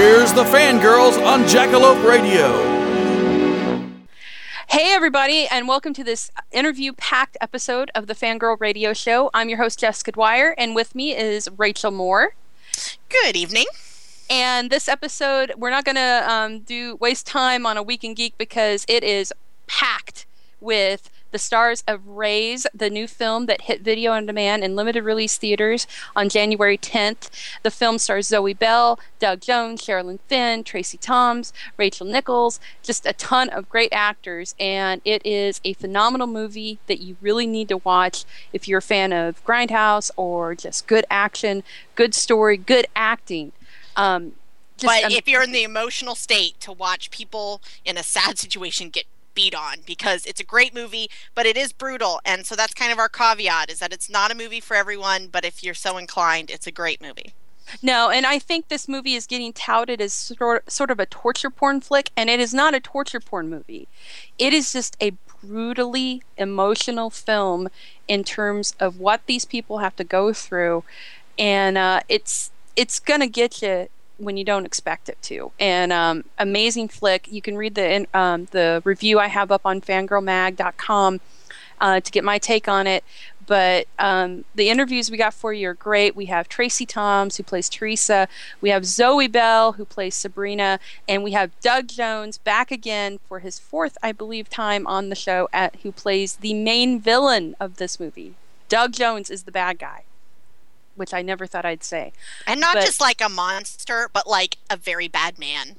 Here's the fangirls on Jackalope Radio. Hey, everybody, and welcome to this interview packed episode of the Fangirl Radio Show. I'm your host, Jessica Dwyer, and with me is Rachel Moore. Good evening. And this episode, we're not going to um, do waste time on a Week in Geek because it is packed with the stars of Raze, the new film that hit video on demand in limited release theaters on January 10th. The film stars Zoe Bell, Doug Jones, Sherilyn Fenn, Tracie Thoms, Rachel Nichols, just a ton of great actors. And it is a phenomenal movie that you really need to watch if you're a fan of Grindhouse or just good action, good story, good acting. Um, just but am- if you're in the emotional state to watch people in a sad situation get on because it's a great movie but it is brutal and so that's kind of our caveat is that it's not a movie for everyone but if you're so inclined it's a great movie No, and I think this movie is getting touted as sort sort of a torture porn flick, and it is not a torture porn movie. It is just a brutally emotional film in terms of what these people have to go through, and uh, it's it's gonna get you when you don't expect it to. And um, amazing flick. You can read the um, the review I have up on fangirlmag.com uh, to get my take on it. But um, the interviews we got for you are great. We have Tracie Thoms, who plays Teresa. We have Zoe Bell, who plays Sabrina. And we have Doug Jones back again for his fourth, I believe, time on the show, at who plays the main villain of this movie. Doug Jones is the bad guy, which I never thought I'd say. and not But- just like a monster but like a very bad man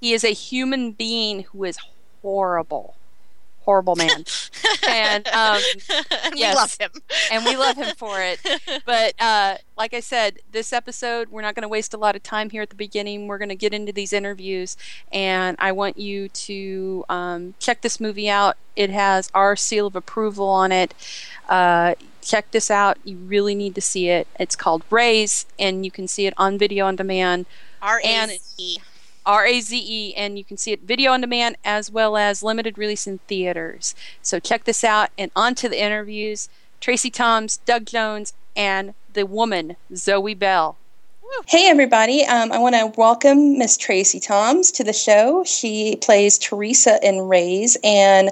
He is a human being who is horrible. Horrible man. and um, and we love him and we love him for it. But uh, like I said, this episode, we're not going to waste a lot of time here at the beginning. We're going to get into these interviews, and I want you to um, check this movie out. It has our seal of approval on it. Uh, check this out. You really need to see it. It's called Raze, and you can see it on video on demand. r-a-z R A Z E, and you can see it video on demand as well as limited release in theaters. So check this out. And on to the interviews Tracie Thoms, Doug Jones, and the woman, Zoe Bell. Hey, everybody. Um, I want to welcome Miss Tracie Thoms to the show. She plays Teresa in Raze, and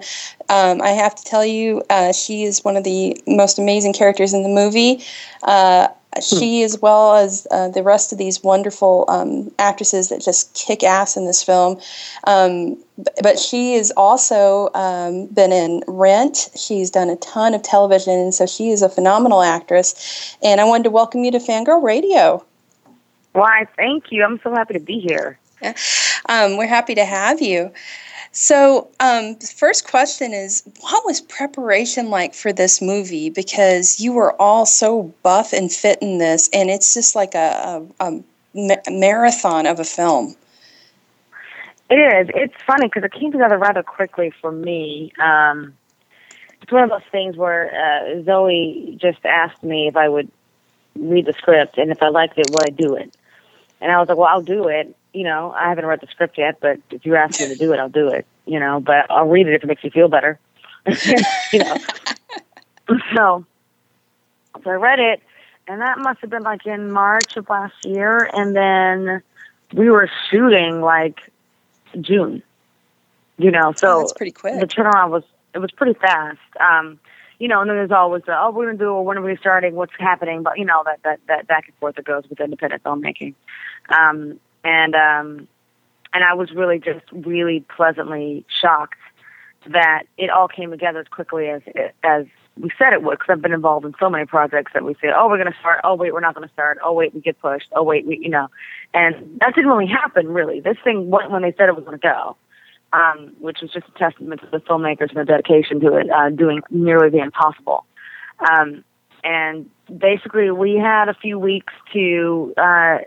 um, I have to tell you, uh, she is one of the most amazing characters in the movie. Uh, she, as well as uh, the rest of these wonderful um, actresses that just kick ass in this film. Um, but she has also um, been in Rent. She's done a ton of television, and so she is a phenomenal actress. And I wanted to welcome you to Fangirl Radio. Why, thank you. I'm so happy to be here. Um, we're happy to have you. So, um, first question is what was preparation like for this movie? Because you were all so buff and fit in this, and it's just like a, a, a ma- marathon of a film. It is. It's funny because it came together rather quickly for me. Um, it's one of those things where uh, Zoe just asked me if I would read the script and if I liked it, would I do it? And I was like, well, I'll do it. You know, I haven't read the script yet, but if you ask me to do it, I'll do it. You know, but I'll read it if it makes you feel better. you know. so, so I read it, and that must have been like in March of last year, and then we were shooting like June. You know, so Oh, that's pretty quick. the turnaround was it was pretty fast. Um, you know, and then there's always the, oh, we're gonna do, it, when are we starting, what's happening, but you know that that that back and forth that goes with independent filmmaking, um, and um, and I was really just really pleasantly shocked that it all came together as quickly as as we said it would. Because I've been involved in so many projects that we say, oh, we're gonna start, oh wait, we're not gonna start, oh wait, we get pushed, oh wait, we, you know, and that didn't really happen really. This thing went when they said it was gonna go um, which was just a testament to the filmmakers and the dedication to it, uh, doing nearly the impossible. Um, and basically, we had a few weeks to uh,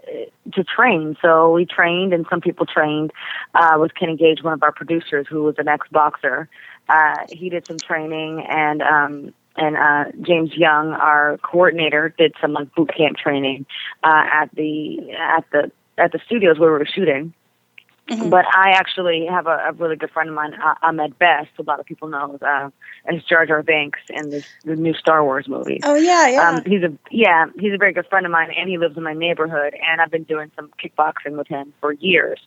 to train. So we trained, and some people trained uh, with Kenny Gage, one of our producers, who was an ex boxer. Uh, he did some training, and um, and uh, James Young, our coordinator, did some like boot camp training uh, at the at the at the studios where we were shooting. Mm-hmm. But I actually have a, a, really good friend of mine, uh, Ahmed Best, a lot of people know, uh, as Jar Jar Binks in this, the new Star Wars movie. Oh yeah, yeah. Um, he's a yeah, he's a very good friend of mine, and he lives in my neighborhood. And I've been doing some kickboxing with him for years.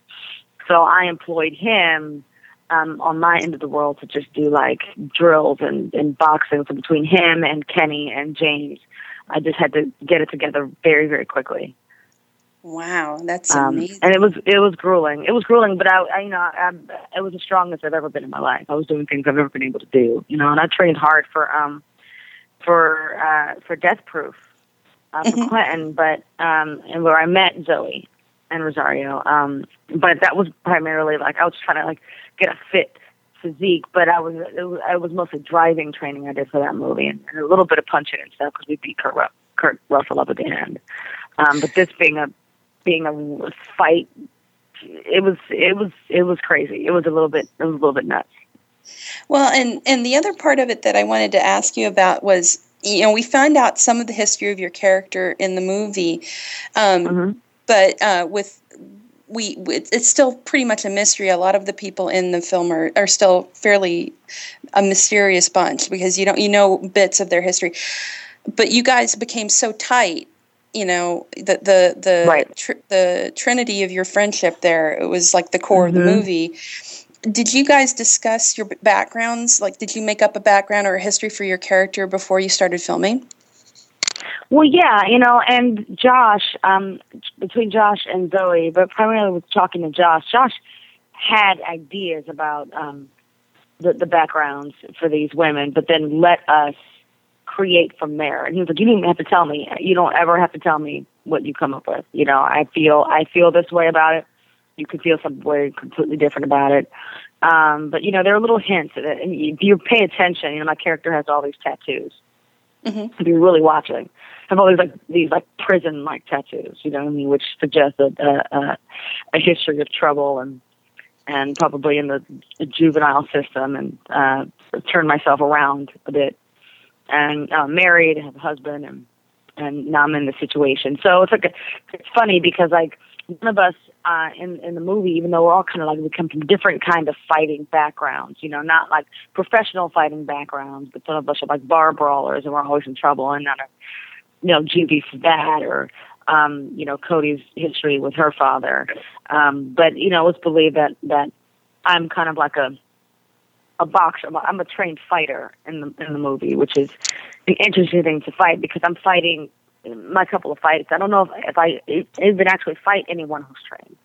So I employed him um, on my end of the world to just do like drills and, and boxing. So between him and Kenny and James, I just had to get it together very, very quickly. Wow, that's um, amazing. And it was it was grueling. It was grueling, but I, I you know I, I, it was the strongest I've ever been in my life. I was doing things I've never been able to do. You know, and I trained hard for um for uh for Death Proof uh, for mm-hmm. Quentin, but um and where I met Zoe and Rosario. Um, but that was primarily like I was trying to like get a fit physique, but I was it was, I was mostly driving training I did for that movie and, and a little bit of punching and stuff because we beat Kurt, Kurt Russell up at the end. Um, but this being a being a fight. It was it was it was crazy. It was a little bit it was a little bit nuts. Well, and and the other part of it that I wanted to ask you about was you know we found out some of the history of your character in the movie, um, mm-hmm. but uh, with we it's still pretty much a mystery. A lot of the people in the film are, are still fairly a mysterious bunch because you don't you know bits of their history, but you guys became so tight you know the the the right. tr- the trinity of your friendship there it was like the core mm-hmm. of the mm-hmm. movie did you guys discuss your backgrounds like did you make up a background or a history for your character before you started filming well yeah you know and josh um between josh and zoe but primarily with talking to josh josh had ideas about um the the backgrounds for these women but then let us create from there. And he was like, you don't even have to tell me. You don't ever have to tell me what you come up with. You know, I feel I feel this way about it. You could feel some way completely different about it. Um, but you know, there are little hints. That, if you pay attention, you know, my character has all these tattoos. Mm-hmm. If you're really watching, I have all these like these like prison like tattoos. You know what I mean? Which suggests a, a, a history of trouble and and probably in the, the juvenile system and uh, turn myself around a bit and uh, married, have a husband, and and now I'm in the situation. So it's like a, it's funny because like one of us uh, in in the movie, even though we're all kind of like we come from different kind of fighting backgrounds, you know, not like professional fighting backgrounds, but some of us are like bar brawlers and we're always in trouble and not a you know for that or um, you know Cody's history with her father. Um, but you know, let's believe that that I'm kind of like a a boxer. I'm a trained fighter in the in the movie, which is an interesting thing to fight because I'm fighting my couple of fights. I don't know if, if I even actually fight anyone who's trained.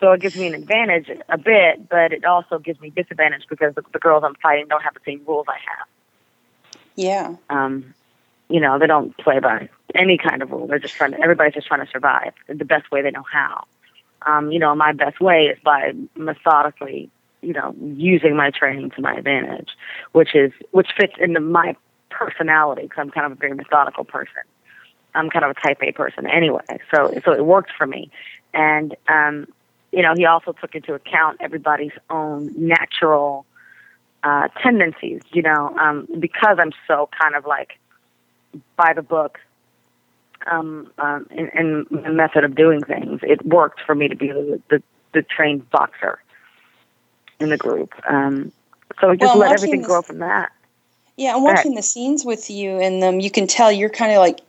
So it gives me an advantage a bit, but it also gives me disadvantage because the, the girls I'm fighting don't have the same rules I have. Yeah. Um, you know, they don't play by any kind of rule. They're just trying to, everybody's just trying to survive the best way they know how. Um, you know, my best way is by methodically you know, using my training to my advantage, which is which fits into my personality because I'm kind of a very methodical person. I'm kind of a type A person anyway, so so it worked for me. And um, you know, he also took into account everybody's own natural uh, tendencies. You know, um, because I'm so kind of like by the book um, um, in, in the method of doing things, it worked for me to be the, the, the trained boxer in the group. Um, so just well, let everything grow from that. Yeah, I'm watching the scenes with you and them. You can tell you're kind of like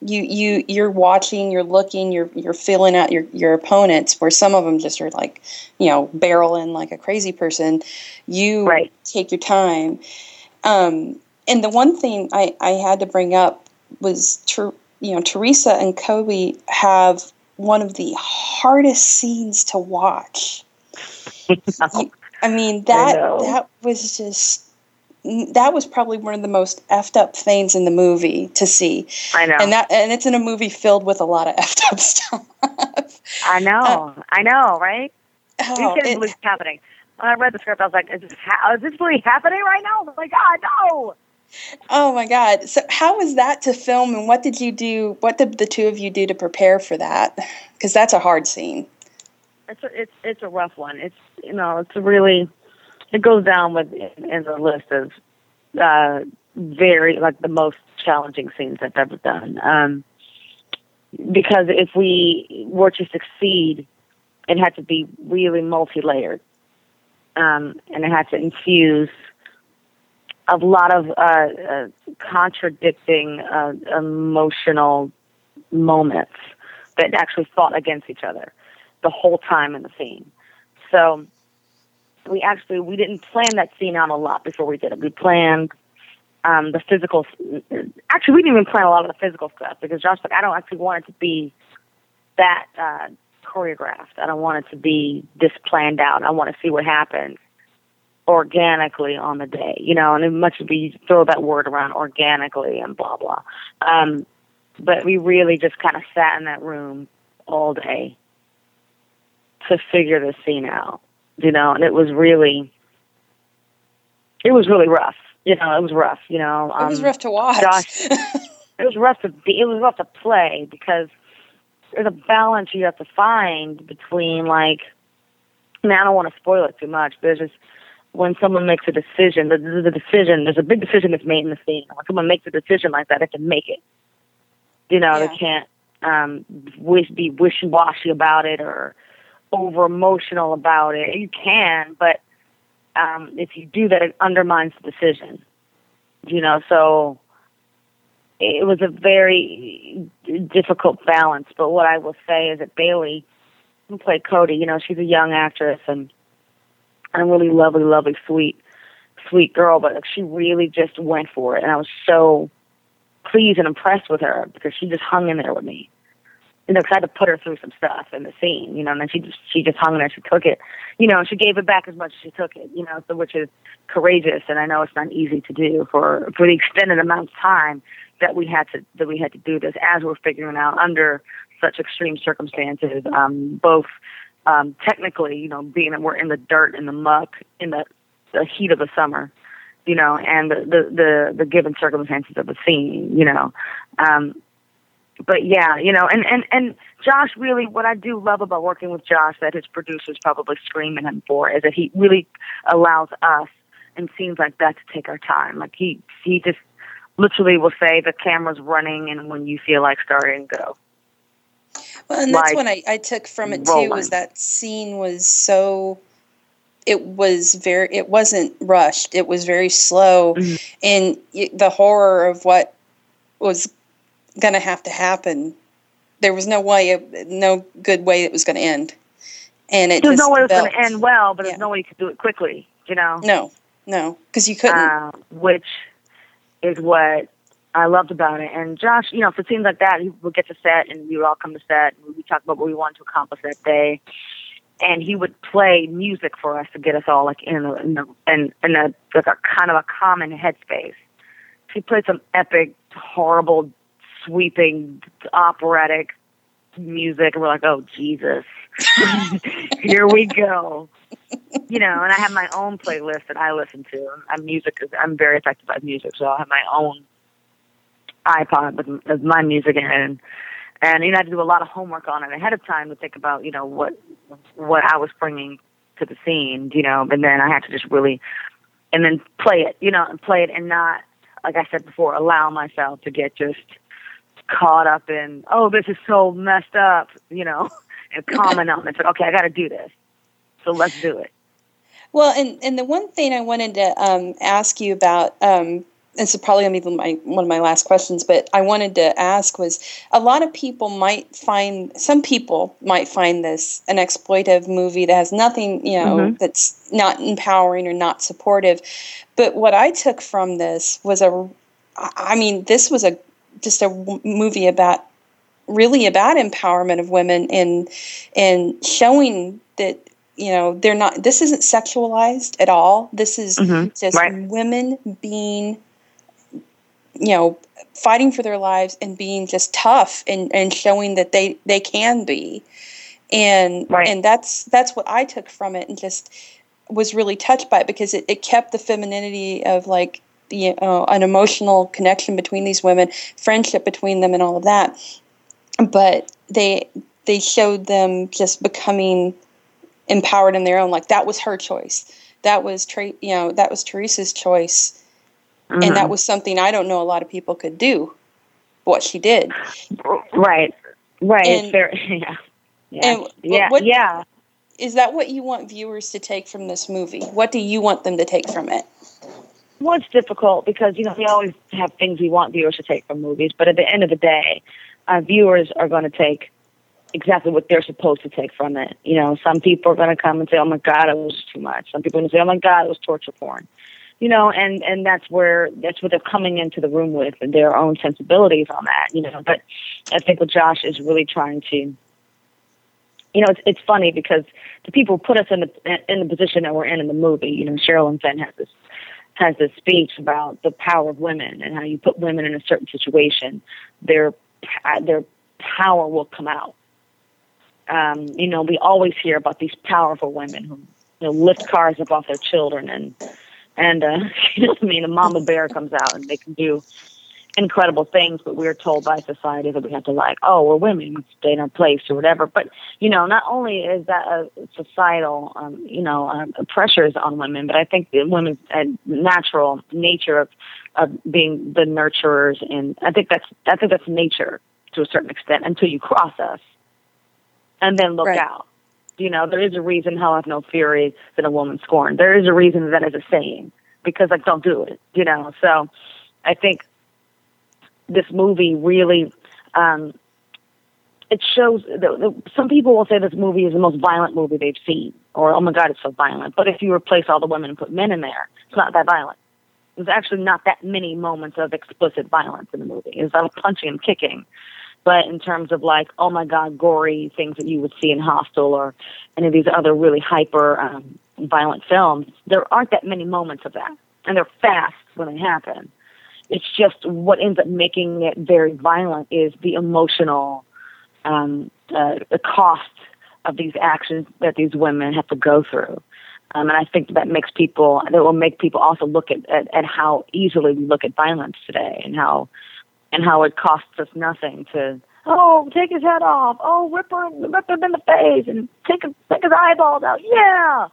you you you're watching, you're looking, you're you're feeling out your your opponents. Where some of them just are like, you know, barreling like a crazy person. You right. take your time. Um, and the one thing I, I had to bring up was, ter- you know, Teresa and Cody have one of the hardest scenes to watch. You- I mean that know. that was just that was probably one of the most effed up things in the movie to see, I know. and that and it's in a movie filled with a lot of effed up stuff. I know. Uh, I know, right? Oh, you can't it- believe it's happening. When I read the script, I was like, "Is this ha- is this really happening right now?" Oh my God, no! Oh my God! So how was that to film, and what did you do? What did the two of you do to prepare for that? Because that's a hard scene. It's a, it's it's a rough one. It's you know, it's really it goes down with in, the list of uh, very like the most challenging scenes I've ever done. Um, because if we were to succeed, it had to be really multi-layered, um, and it had to infuse a lot of uh, uh, contradicting uh, emotional moments that actually fought against each other the whole time in the scene. So we actually we didn't plan that scene out a lot before we did it. We planned um, the physical. Actually, we didn't even plan a lot of the physical stuff because Josh like, I don't actually want it to be that uh, choreographed. I don't want it to be this planned out. I want to see what happens organically on the day, you know. And as much as we throw that word around, organically and blah blah. Um, but we really just kind of sat in that room all day to figure this scene out, you know, and it was really, it was really rough. You know, it was rough. You know, It was um, rough to watch. Josh, it was rough to be. It was rough to play because there's a balance you have to find between like. I mean, I don't want to spoil it too much, but there's just when someone makes a decision, the, the decision, there's a big decision that's made in the scene. When someone makes a decision like that, they can make it. You know, Yeah. they can't um, wish, be wishy-washy about it or over emotional about it. You can, but um, if you do that, it undermines the decision. You know, so it was a very difficult balance. But what I will say is that Bailey, who played Cody, you know, she's a young actress and a really lovely, lovely, sweet, sweet girl. But she really just went for it, and I was so pleased and impressed with her because she just hung in there with me. You know, 'cause I had to put her through some stuff in the scene, you know, and then she just she just hung in there. She took it, you know, she gave it back as much as she took it, you know, so which is courageous. And I know it's not easy to do for for the extended amount of time that we had to that we had to do this as we're figuring out under such extreme circumstances, um, both um, technically, you know, being that we're in the dirt and the muck in the, the heat of the summer, you know, and the, the, the, the given circumstances of the scene, you know. Um, but yeah, you know, and, and, and Josh really, what I do love about working with Josh that his producers probably scream at him for is that he really allows us and seems like that to take our time. Like he, he just literally will say the camera's running and when you feel like starting, go. Well, and that's like, what I, I took from it too rolling. was that scene was so it was very it wasn't rushed it was very slow Mhm. and the horror of what was going to have to happen there was no way no good way it was going to end and it There's just no way it's going to end well, but Yeah. there's no way you could do it quickly, you know? no no because you couldn't uh, which is what I loved about it. And Josh, you know, for scenes like that, he would get to set and we would all come to set and we would talk about what we wanted to accomplish that day. And he would play music for us to get us all like in a, in a, in, in a like a kind of a common headspace. He played some epic, horrible, sweeping, operatic music, and we're like, oh Jesus, here we go you know, and I have my own playlist that I listen to. I'm music. I'm very affected by music, so I have my own iPod with, with my music in it, and and you know, I had to do a lot of homework on it ahead of time to think about you know what what I was bringing to the scene, you know, and then I had to just really and then play it, you know, and play it and not like I said before, allow myself to get just caught up in oh this is so messed up, you know, and comment on it. It's like okay, I got to do this, so let's do it. Well, and and the one thing I wanted to um, ask you about, um, this is probably going to be my one of my last questions, but I wanted to ask was a lot of people might find some people might find this an exploitive movie that has nothing, you know, Mhm. that's not empowering or not supportive. But what I took from this was a, I mean, this was a just a w- movie about really about empowerment of women and and showing that you know they're not this isn't sexualized at all this is Mhm, just right. women being you know fighting for their lives and being just tough and and showing that they they can be and Right. and that's that's what i took from it and just was really touched by it because it, it kept the femininity of like the uh, an emotional connection between these women friendship between them and all of that but they they showed them just becoming empowered in their own like that was her choice that was Tra- you know that was teresa's choice and Mm-hmm. that was something i don't know a lot of people could do what she did Right. Right. And- yeah. Yeah. and yeah. what- yeah. is that what you want viewers to take from this movie what do you want them to take from it It's difficult because you know we always have things we want viewers to take from movies, but at the end of the day, viewers are going to take exactly what they're supposed to take from it. You know, some people are going to come and say, "Oh my God, it was too much." Some people are going to say, "Oh my God, it was torture porn." You know, and and that's where that's what they're coming into the room with and their own sensibilities on that. You know, but I think what Josh is really trying to you know, it's it's funny because the people put us in the in the position that we're in in the movie. You know, Sherilyn Fenn has this has this speech about the power of women and how you put women in a certain situation, their their power will come out. Um, you know, we always hear about these powerful women who you know lift cars up off their children and and uh, you know, I mean, a mama bear comes out and they can do incredible things, but we're told by society that we have to like, oh, we're women, we stay in our place or whatever. But you know, not only is that a societal, um, you know, um, pressures on women, but I think the women's uh, natural nature of of being the nurturers, and I think that's I think that's nature to a certain extent until you cross us, and then look Right. out. You know, there is a reason hell hath no fury than a woman scorned. There is a reason that is a saying because like don't do it. You know, so I think this movie really um, it shows the, some people will say this movie is the most violent movie they've seen or oh my god it's so violent. But if you replace all the women and put men in there it's not that violent. There's actually not that many moments of explicit violence in the movie. There's a lot of punching and kicking. But in terms of like oh my god gory things that you would see in hostel or any of these other really hyper um, violent films there aren't that many moments of that. And they're fast when they happen it's just what ends up making it very violent is the emotional um, uh, the cost of these actions that these women have to go through. Um, and I think that makes people, that will make people also look at, at, at how easily we look at violence today and how, and how it costs us nothing to, oh, take his head off. Oh, rip, her, rip him in the face and take, his- take his eyeballs out. Yeah.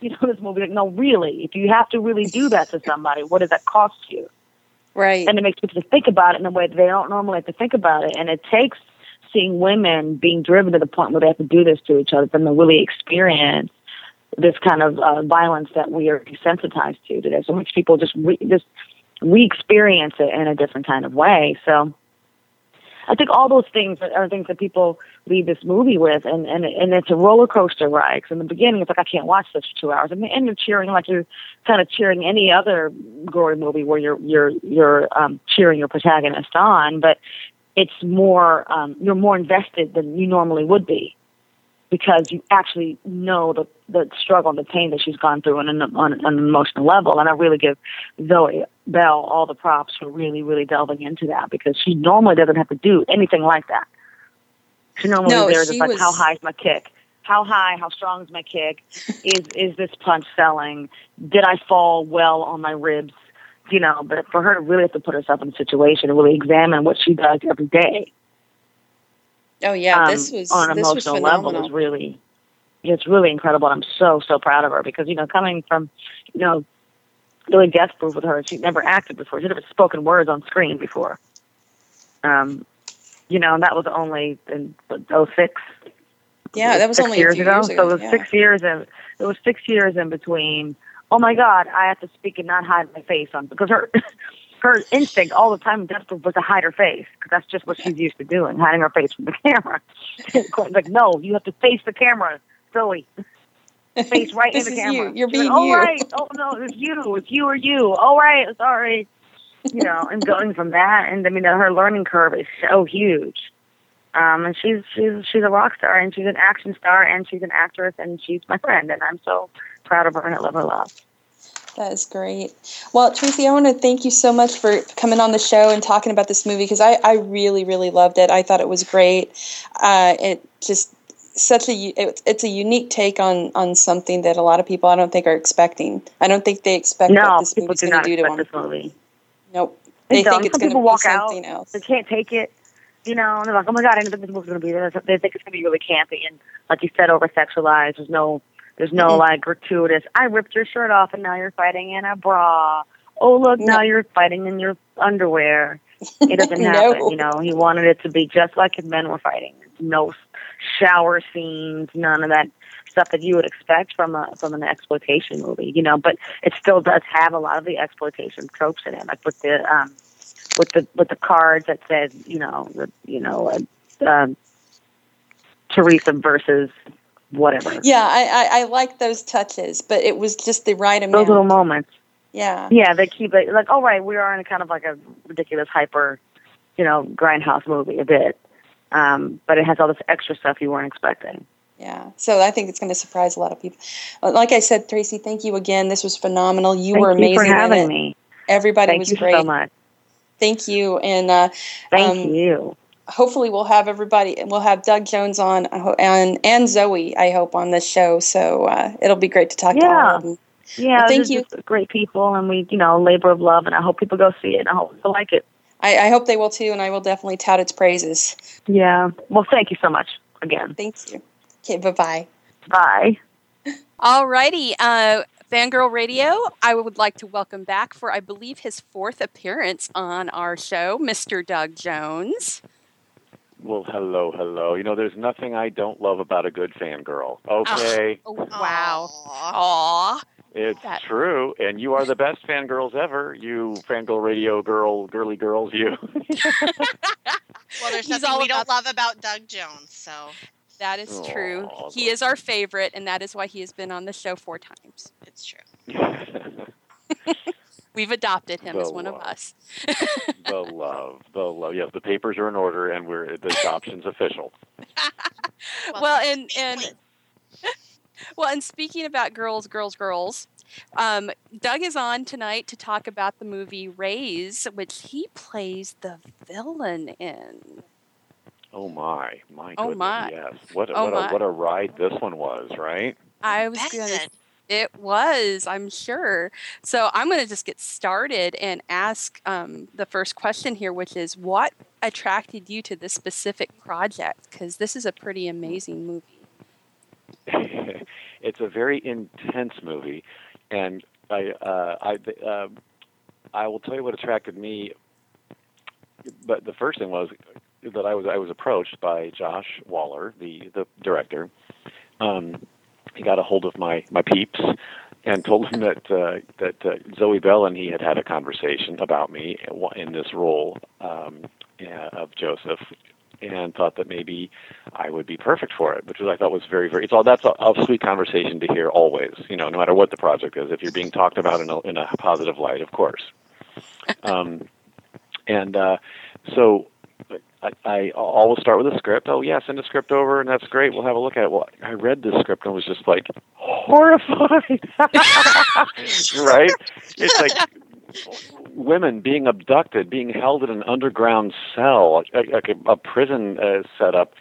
You know, this movie, like, no, really, if you have to really do that to somebody, what does that cost you? Right and it makes people think about it in a way that they don't normally have to think about it. And it takes seeing women being driven to the point where they have to do this to each other for them to really experience this kind of uh, violence that we are desensitized to today. So much people just re- just re-experience it in a different kind of way. So I think all those things are, things that people leave this movie with, and and and it's a roller coaster ride. 'Cause in the beginning, it's like I can't watch this for two hours, and and you're cheering like you're kind of cheering any other gory movie where you're you're you're um, cheering your protagonist on, but it's more um, you're more invested than you normally would be because you actually know the the struggle and the pain that she's gone through on an, on an emotional level. And I really give Zoe Bell all the props for really really delving into that because she normally doesn't have to do anything like that. She normally No, is there she just like was- how high is my kick. How high, how strong is my kick? is is this punch selling? Did I fall well on my ribs? You know, but for her to really have to put herself in a situation and really examine what she does every day oh yeah um, this was on an this was emotional level is really it's really incredible. I'm so so proud of her because you know coming from you know doing death proof with her she'd never acted before. She'd never spoken words on screen before. Um you know and that was only in oh six? Yeah that was six only years ago? years so it was yeah. six years in it was six years in between. Oh my god I have to speak and not hide my face on because her her instinct all the time was to hide her face because that's just what she's used to doing, hiding her face from the camera. like, no, you have to face the camera, Zoe. Face right in the camera. you. You're She's like, being oh, you." right. Oh no, it's you. It's you or you. All right. Sorry. You know, and going from that, and I mean, her learning curve is so huge. Um, and she's she's she's a rock star, and she's an action star, and she's an actress, and she's my friend, and I'm so proud of her, and I love her love. That is great. Well, Tracie, I want to thank you so much for coming on the show and talking about this movie because I, I really, really loved it. I thought it was great. Uh, it just such a it, it's a unique take on on something that a lot of people I don't think are expecting. I don't think they expect no, what this movie's do going to do to them. this movie. Nope. They They think it's going to be walk out. something else. They can't take it. You know, and they're like, "Oh my god, I didn't think this movie was going to be there." They think it's going to be really campy and, like you said, over sexualized. There's no, there's no like gratuitous. I ripped your shirt off and now you're fighting in a bra. Oh look, now you're fighting in your underwear. It doesn't No. happen. You know, he wanted it to be just like if men were fighting. No shower scenes, none of that stuff that you would expect from a from an exploitation movie. You know, but it still does have a lot of the exploitation tropes in it, like with the um, with the with the cards that said, you know, the, you know, uh, um, Teresa versus whatever. Yeah, I, I, I like those touches, but it was just the right amount. Those little moments. yeah. Yeah, they keep it like, oh right, we are in a kind of like a ridiculous hyper, you know, grindhouse movie a bit. Um, but it has all this extra stuff you weren't expecting. Yeah, so I think it's going to surprise a lot of people. Uh, Like I said, Tracie, thank you again. This was phenomenal. You Thank were amazing. you for having me. Everybody Thank was you great. so much. Thank you, and uh, Thank Um, you. Hopefully we'll have everybody. And we'll have Doug Jones on and and Zoe. I hope on this show. So uh, it'll be great to talk to all of them. Yeah, Well, thank you. great people, and we, you know, labor of love, and I hope people go see it, and I hope they like it. I, I hope they will too, and I will definitely tout its praises. Yeah. Well, thank you so much again. Thank you. Okay, bye bye. Bye. Alrighty, uh, Fangirl Radio, I would like to welcome back for, I believe, his fourth appearance on our show, Mr. Doug Jones. Well, hello, hello. You know, there's nothing I don't love about a good fangirl. Okay, Oh, wow. Aw. Aw. it's that- true, and you are the best fangirls ever. You fangirl radio girl, girly girls, you. Well, there's He's nothing all we don't love about Doug Jones, so That is true. Aw, He is our favorite, and that is why he has been on the show four times. it's true. We've adopted him as The one of us. the love, the love. Yes, the papers are in order, and we're the adoption's official. well, and and well, and speaking about girls, girls, girls, um, Doug is on tonight to talk about the movie Raze, which he plays the villain in. Oh my, my Oh, goodness, my. yes. What a, Oh, what my. a what a ride this one was, right? I was Bet gonna. It. Was, I'm sure. So I'm going to just get started and ask um, the first question here, which is what attracted you to this specific project? Because this is a pretty amazing movie. it's a very intense movie, and I uh, I uh, I will tell you what attracted me. But the first thing was that I was I was approached by Josh Waller, the the director. Um, got a hold of my my peeps and told him that uh, that uh, Zoe Bell and he had had a conversation about me in this role um, of Joseph, and thought that maybe I would be perfect for it, which was I thought was very very. It's all that's a, a sweet conversation to hear always. You know, no matter what the project is, if you're being talked about in a in a positive light, of course. Um, and uh, so I, I always start with a script. Oh yeah, send a script over, and that's great. We'll have a look at it. Well, I read this script and was just like horrified. right? It's like women being abducted, being held in an underground cell, like a, a prison uh, setup,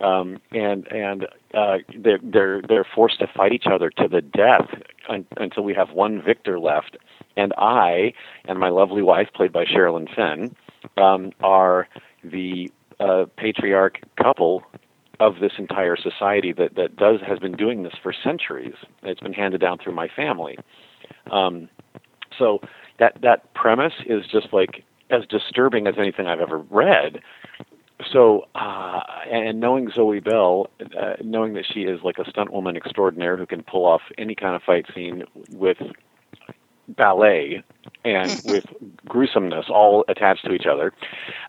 um, and and uh, they're they're they're forced to fight each other to the death un- until we have one victor left. And I and my lovely wife, played by Sherilyn Fenn, um, are the uh, patriarch couple of this entire society that that does has been doing this for centuries. It's been handed down through my family. Um, so that that premise is just like as disturbing as anything I've ever read. So, uh, and knowing Zoe Bell, uh, knowing that she is like a stunt woman extraordinaire who can pull off any kind of fight scene with ballet and with gruesomeness all attached to each other.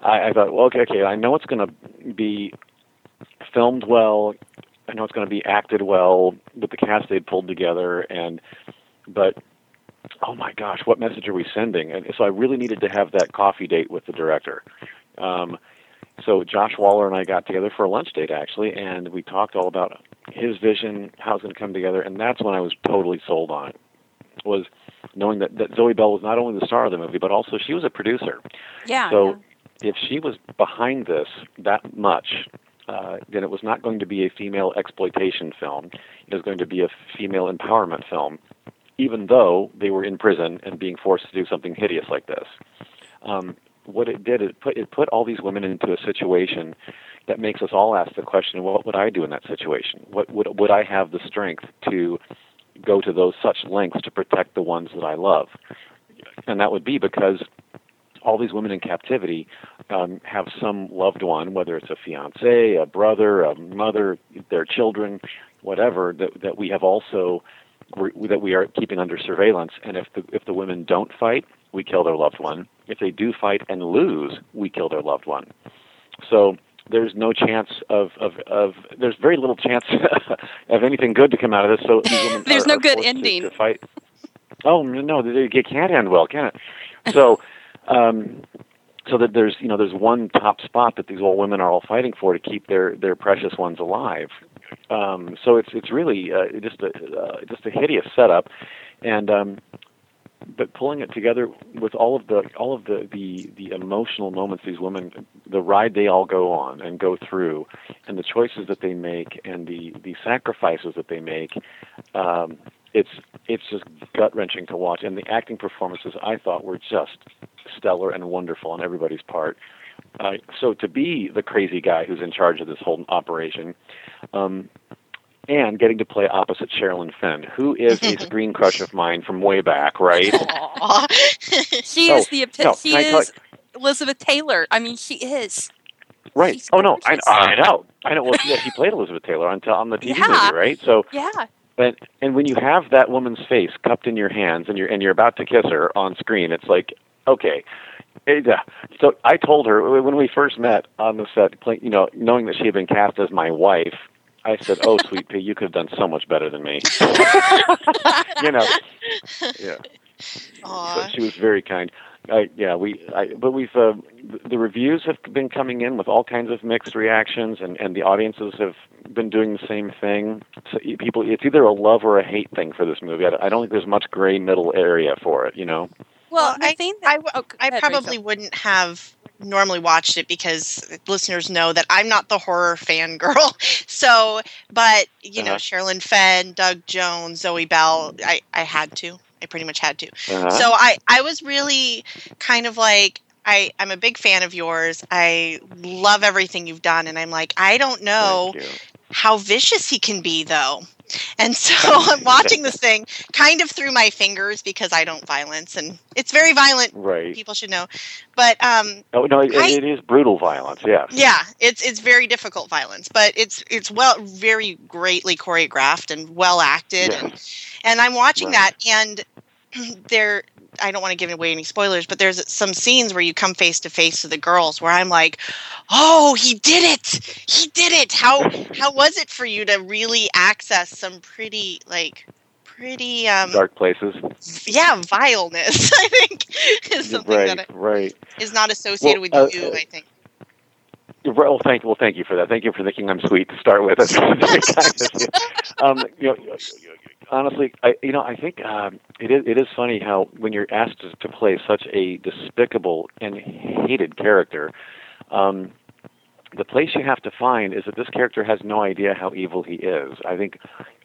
I, I thought, well, okay, okay, I know it's going to be filmed well. I know it's going to be acted well with the cast they'd pulled together, and but oh my gosh, what message are we sending? And so I really needed to have that coffee date with the director. Um, so Josh Waller and I got together for a lunch date actually, and we talked all about his vision, how it's going to come together, and that's when I was totally sold on it. Was knowing that, that Zoe Bell was not only the star of the movie, but also she was a producer. Yeah. So yeah. if she was behind this that much, uh, then it was not going to be a female exploitation film. It was going to be a female empowerment film, even though they were in prison and being forced to do something hideous like this. Um, what it did, it put it put all these women into a situation that makes us all ask the question: What would I do in that situation? What would would I have the strength to go to those such lengths to protect the ones that I love? And that would be because all these women in captivity um, have some loved one, whether it's a fiance, a brother, a mother, their children, whatever, that that we have also that we are keeping under surveillance. And if the if the women don't fight, we kill their loved one. If they do fight and lose, we kill their loved one. So there's no chance of of, of there's very little chance of anything good to come out of this. So there's are, no are good forced to- ending. To, fight. Oh no, it can't end well, can it? So. Um, so that there's you know there's one top spot that these old women are all fighting for to keep their their precious ones alive. Um, so it's it's really uh, just a uh, just a hideous setup, and um, but pulling it together with all of the all of the, the the emotional moments these women the ride they all go on and go through and the choices that they make and the the sacrifices that they make um it's it's just gut wrenching to watch. And the acting performances I thought were just stellar and wonderful on everybody's part. Uh, so to be the crazy guy who's in charge of this whole operation um and getting to play opposite Sherilyn Fenn, who is a screen crush of mine from way back, right? She No, is the epi- no, she can I tell is Elizabeth Taylor. I mean, she is. Right. She's Oh no, I. I know, I know. Well, yeah, she played Elizabeth Taylor on t- on the TV Yeah. movie, right? So, Yeah. and and when you have that woman's face cupped in your hands and you're and you're about to kiss her on screen, it's like, okay. Uh, so I told her when we first met on the set, you know, knowing that she had been cast as my wife, I said, "Oh, sweet pea, you could have done so much better than me." you know, yeah. Aw. But she was very kind. I, yeah, we. I, but we've uh, the- the reviews have been coming in with all kinds of mixed reactions, and and the audiences have been doing the same thing. So people, it's either a love or a hate thing for this movie. I, don't- I don't think there's much gray middle area for it. You know. Well, Well, the thing that I, w- oh, I ahead, probably Rachel. wouldn't have normally watched it because listeners know that I'm not the horror fan girl. So, but you know, Uh-huh. Sherilyn Fenn, Doug Jones, Zoe Bell, I, I had to. I pretty much had to. Uh-huh. So I, I was really kind of like I, I'm a big fan of yours. I love everything you've done, and I'm like, I don't know how vicious he can be though. And so I'm watching this thing kind of through my fingers because I don't violence and it's very violent Right. people should know. But um Oh no, it, I- it is brutal violence. Yeah. yeah, it's it's very difficult violence, but it's it's well very greatly choreographed and well acted and and I'm watching Right. that and there I don't want to give away any spoilers, but there's some scenes where you come face to face with the girls where I'm like, "Oh, he did it. He did it. How how was it for you to really access some pretty like pretty um Dark places. yeah, vileness, I think is something right. that Right. is not associated Well, with uh, you, I think. Well, thank well, thank you for that. Thank you for thinking I'm sweet to start with. Um, you know, honestly, I you know I think um, it is it is funny how when you're asked to, to play such a despicable and hated character, um, the place you have to find is that this character has no idea how evil he is. I think,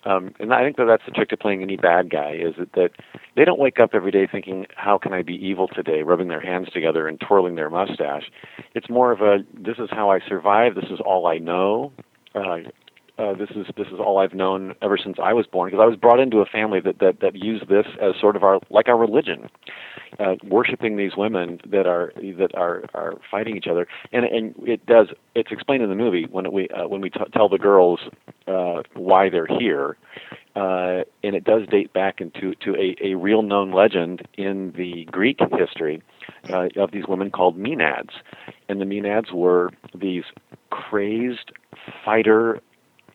um, and I think that that's the trick to playing any bad guy is that, that they don't wake up every day thinking, "How can I be evil today?" rubbing their hands together and twirling their mustache. It's more of a, "This is how I survive. This is all I know." Uh, uh, this is this is all I've known ever since I was born because I was brought into a family that that that used this as sort of our like our religion, uh, worshiping these women that are that are are fighting each other, and and it does it's explained in the movie when we uh, when we t- tell the girls uh, why they're here. uh, and it does date back into to a, a real known legend in the Greek history uh, of these women called Maenads, and the Maenads were these crazed fighter,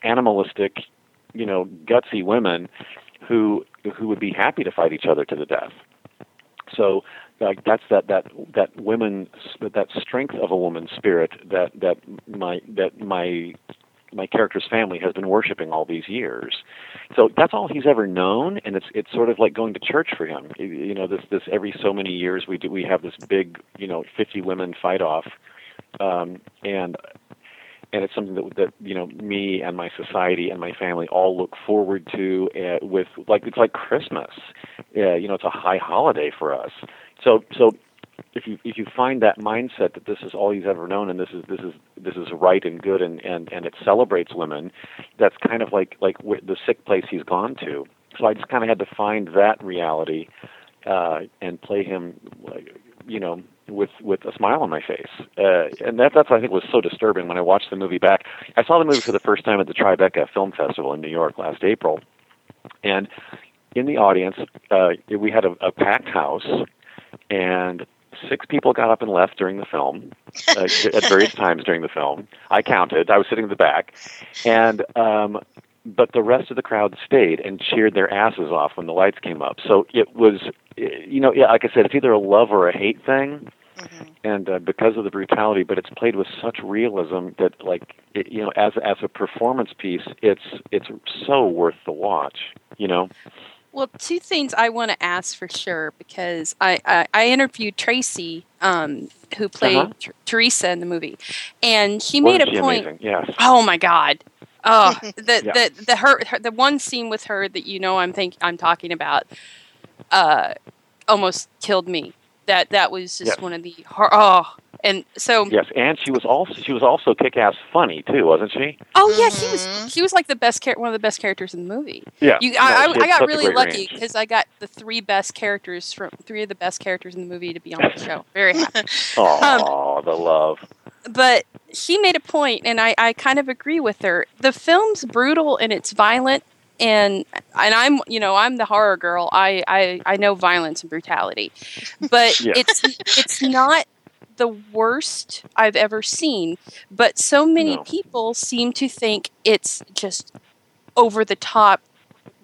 animalistic, you know, gutsy women who who would be happy to fight each other to the death. So like that's that that that women that that strength of a woman's spirit that that my that my my character's family has been worshiping all these years. So that's all he's ever known, and it's it's sort of like going to church for him. You know, this this every so many years we do we have this big you know fifty women fight off, um, and and it's something that that you know me and my society and my family all look forward to uh, with like it's like Christmas. Uh, you know, it's a high holiday for us. So so if you if you find that mindset that this is all he's ever known and this is this is this is right and good and and and it celebrates women, that's kind of like like the sick place he's gone to. So I just kind of had to find that reality uh, and play him, you know, with with a smile on my face. Uh, and that that's I think was so disturbing when I watched the movie back. I saw the movie for the first time at the Tribeca Film Festival in New York last April, and in the audience uh, we had a, a packed house, and six people got up and left during the film uh, at various times during the film. I counted. I was sitting in the back, and um, but the rest of the crowd stayed and cheered their asses off when the lights came up. So it was, you know, yeah, like I said, it's either a love or a hate thing. Mm-hmm. And uh, because of the brutality, but it's played with such realism that, like, it, you know, as as a performance piece, it's it's so worth the watch. You know. Well, two things I want to ask for sure because I, I, I interviewed Tracie, um, who played uh-huh. Teresa in the movie, and she made a point. Amazing? Yes. Oh my God. Oh, the, yeah. the the her, her, the one scene with her that you know I'm think I'm talking about, uh, almost killed me. That that was just yes. one of the oh and so yes, and she was also she was also kick ass funny too, wasn't she? Oh yeah, she was mm-hmm. she was like the best char- one of the best characters in the movie. Yeah, you, I, I, I got really lucky because I got the three best characters from three of the best characters in the movie to be on the show. Very happy. Oh, um, the love. But she made a point, and I, I kind of agree with her. The film's brutal and it's violent, and and I'm you know I'm the horror girl. I I, I know violence and brutality, but yeah. it's it's not the worst I've ever seen. But so many no. people seem to think it's just over the top,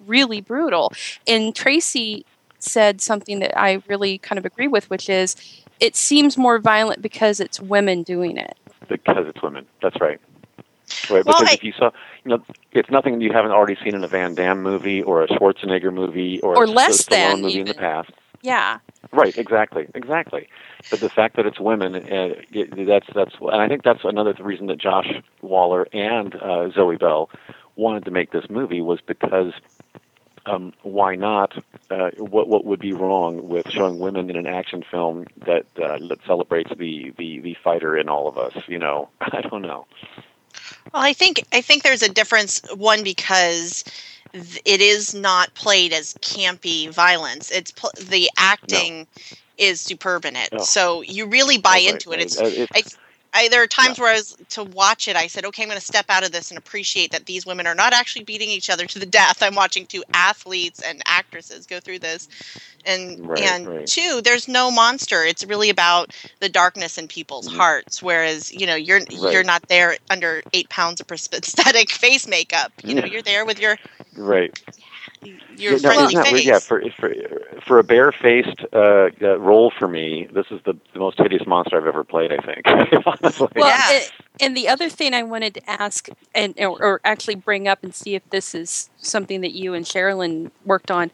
really brutal. And Tracie said something that I really kind of agree with, which is it seems more violent because it's women doing it. Because it's women. That's right. Right, well, because I, if you saw, you know, it's nothing you haven't already seen in a Van Damme movie or a Schwarzenegger movie or, or a less than movie even. in the past. Yeah. Right. Exactly. Exactly. But the fact that it's women, uh, it, that's that's, and I think that's another reason that Josh Waller and uh, Zoe Bell wanted to make this movie was because um, why not? Uh, what what would be wrong with showing women in an action film that uh, that celebrates the, the the fighter in all of us? You know, I don't know. Well, I think I think there's a difference. One because it is not played as campy violence. It's pl- the acting no. is superb in it, no. so you really buy into it. It's, uh, it's I, there are times yeah. where I was to watch it. I said, "Okay, I'm going to step out of this and appreciate that these women are not actually beating each other to the death. I'm watching two athletes and actresses go through this, and right, and right. two, there's no monster. It's really about the darkness in people's mm-hmm. hearts. Whereas you know, you're right. you're not there under eight pounds of prosthetic face makeup. You know, you're there with your right your no, friendly not, face. Yeah, for for for a barefaced uh, uh, role for me, this is the, the most hideous monster I've ever played. I think. Well, yeah. It, and the other thing I wanted to ask, and or, or, actually bring up and see if this is something that you and Sherilyn worked on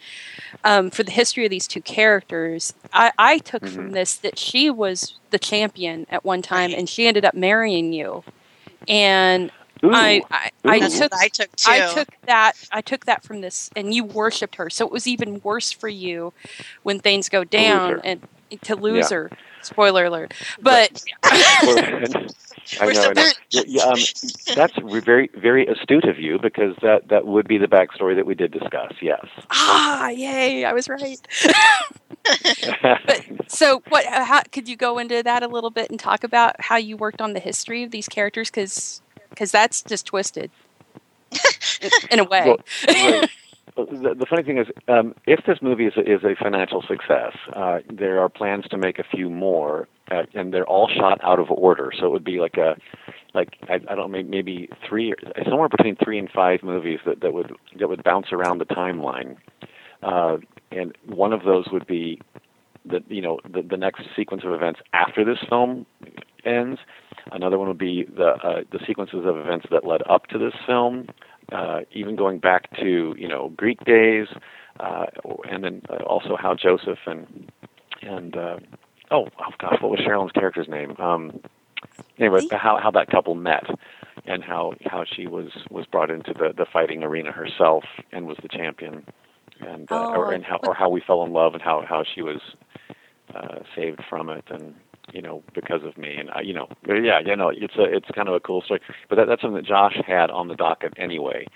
um, for the history of these two characters. I, I took mm-hmm. from this that she was the champion at one time, and she ended up marrying you. And Ooh. I I, I took I took too. I took that I took that from this, and you worshipped her. So it was even worse for you when things go down and to lose yeah. her. Spoiler alert! But I know, I know. Yeah, um, that's very, very astute of you because that that would be the backstory that we did discuss. Yes. Ah, yay! I was right. but, so, what? How, could you go into that a little bit and talk about how you worked on the history of these characters? Because because that's just twisted in, in, a way. Well, right. the, the funny thing is, um, if this movie is a, is a financial success, uh, there are plans to make a few more, uh, and they're all shot out of order. So it would be like a, like I, I don't know, maybe three, somewhere between three and five movies that, that would that would bounce around the timeline. Uh, and one of those would be the you know the, the next sequence of events after this film ends. Another one would be the uh, the sequences of events that led up to this film, uh, even going back to you know Greek days, uh, and then uh, also how Joseph and and uh, oh oh gosh, what was Sherilyn's character's name? Um, anyway, how how that couple met and how how she was was brought into the the fighting arena herself and was the champion and uh, or, Oh, and how or how we fell in love and how how she was uh, saved from it and you know because of me. And I, you know yeah you know it's a it's kind of a cool story. But that, that's something that Josh had on the docket anyway.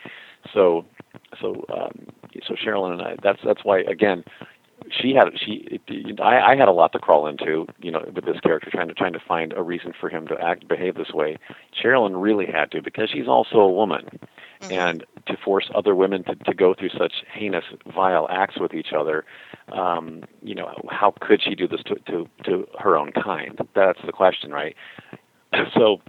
So so um, so Sherilyn and I that's that's why again she had she I, I had a lot to crawl into you know with this character trying to trying to find a reason for him to act behave this way. Sherilyn really had to because she's also a woman. And to force other women to, to go through such heinous vile acts with each other um you know how could she do this to to to her own kind. That's the question right? So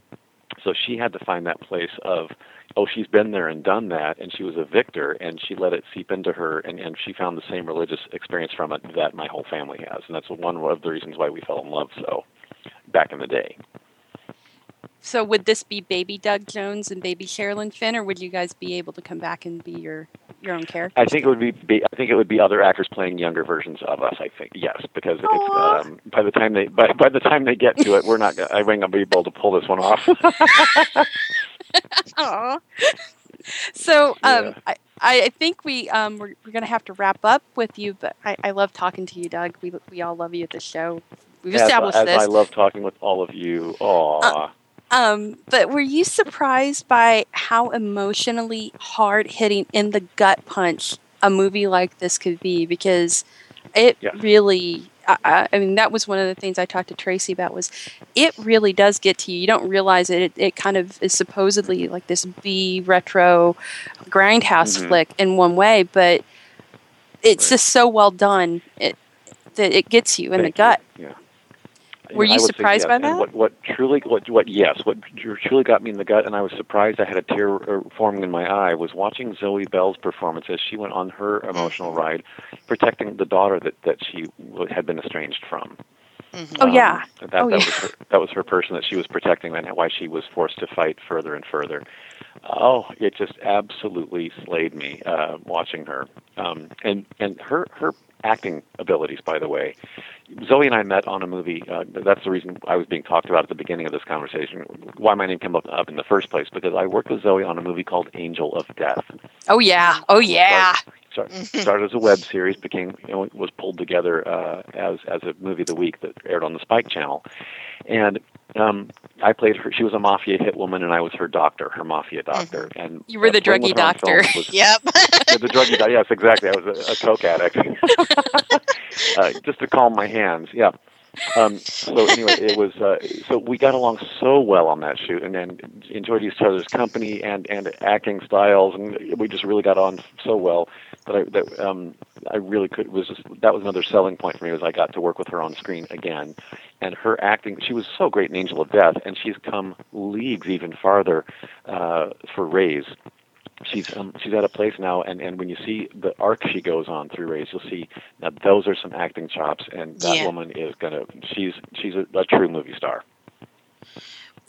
so she had to find that place of oh she's been there and done that and she was a victor and she let it seep into her and, and she found the same religious experience from it that my whole family has. And that's one of the reasons why we fell in love so back in the day So would this be baby Doug Jones and baby Sherilyn Fenn, or would you guys be able to come back and be your your own character? I think it would be, be I think it would be other actors playing younger versions of us. I think yes, because it's um, by the time they by by the time they get to it, we're not. I ain't gonna be able to pull this one off. Aw. So um, Yeah. I, I think we um, we're, we're going to have to wrap up with you, but I, I love talking to you, Doug. We we all love you at the show. We've established as this. I love talking with all of you. Aw. Um, but were you surprised by how emotionally hard hitting in the gut punch a movie like this could be? Because it Yeah. really, I- I, mean, that was one of the things I talked to Tracie about. Was it really does get to you? You don't realize it. It, it kind of is supposedly like this B retro grindhouse Mhm. flick in one way, but it's just so well done it, that it gets you in the Thank gut. Yeah. Were you I would say surprised yes. by And that? What, what truly, what, what, yes, what truly got me in the gut, and I was surprised I had a tear uh, forming in my eye, was watching Zoe Bell's performance as she went on her emotional ride, protecting the daughter that that she had been estranged from. Oh yeah. That, Oh, that yeah. was her, that was her person that she was protecting, and why she was forced to fight further and further. Oh, it just absolutely slayed me uh, watching her, um, and and her her acting abilities. By the way, Zoe and I met on a movie. Uh, that's the reason I was being talked about at the beginning of this conversation. Why my name came up, up in the first place because I worked with Zoe on a movie called Angel of Death. Oh yeah. Oh yeah. Start, started as a web series, became you know, was pulled together uh, as as a movie of the week that aired on the Spike Channel, and um, I played her. She was a mafia hit woman, and I was her doctor, her mafia doctor. And You were the druggy with her on film doctor. was- Yep. yeah, the druggy doctor. Yes, exactly. I was a, a coke addict. uh, just to calm my hands. Yeah. Um, so anyway, it was. Uh, so we got along so well on that shoot, and then enjoyed each other's company and and acting styles, and we just really got on so well that I that um, I really could was just that was another selling point for me was I got to work with her on screen again, and her acting. She was so great in Angel of Death, and she's come leagues even farther uh, for Raze she's um, she's at a place now, and and when you see the arc she goes on through Raze, you'll see now those are some acting chops, and that Yeah. woman is gonna she's she's a, a true movie star.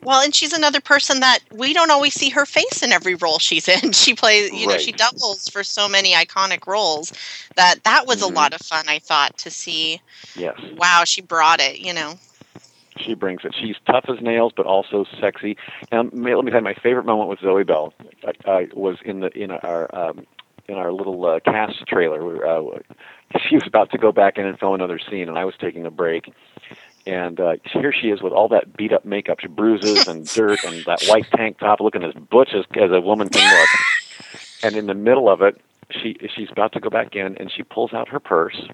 Well, and she's another person that we don't always see her face in every role she's in. She plays, you know, she doubles for so many iconic roles that that was Mhm. a lot of fun. I thought to see. Yes, Wow, she brought it. You know. she brings it. She's tough as nails, but also sexy. And let me tell you, my favorite moment with Zoe Bell I, uh, was in the in our um, in our little uh, cast trailer. Where, uh, she was about to go back in and film another scene, and I was taking a break. And uh, here she is with all that beat up makeup, she bruises and dirt, and that white tank top, looking as butch as, as a woman can look. And in the middle of it, she she's about to go back in, and she pulls out her purse,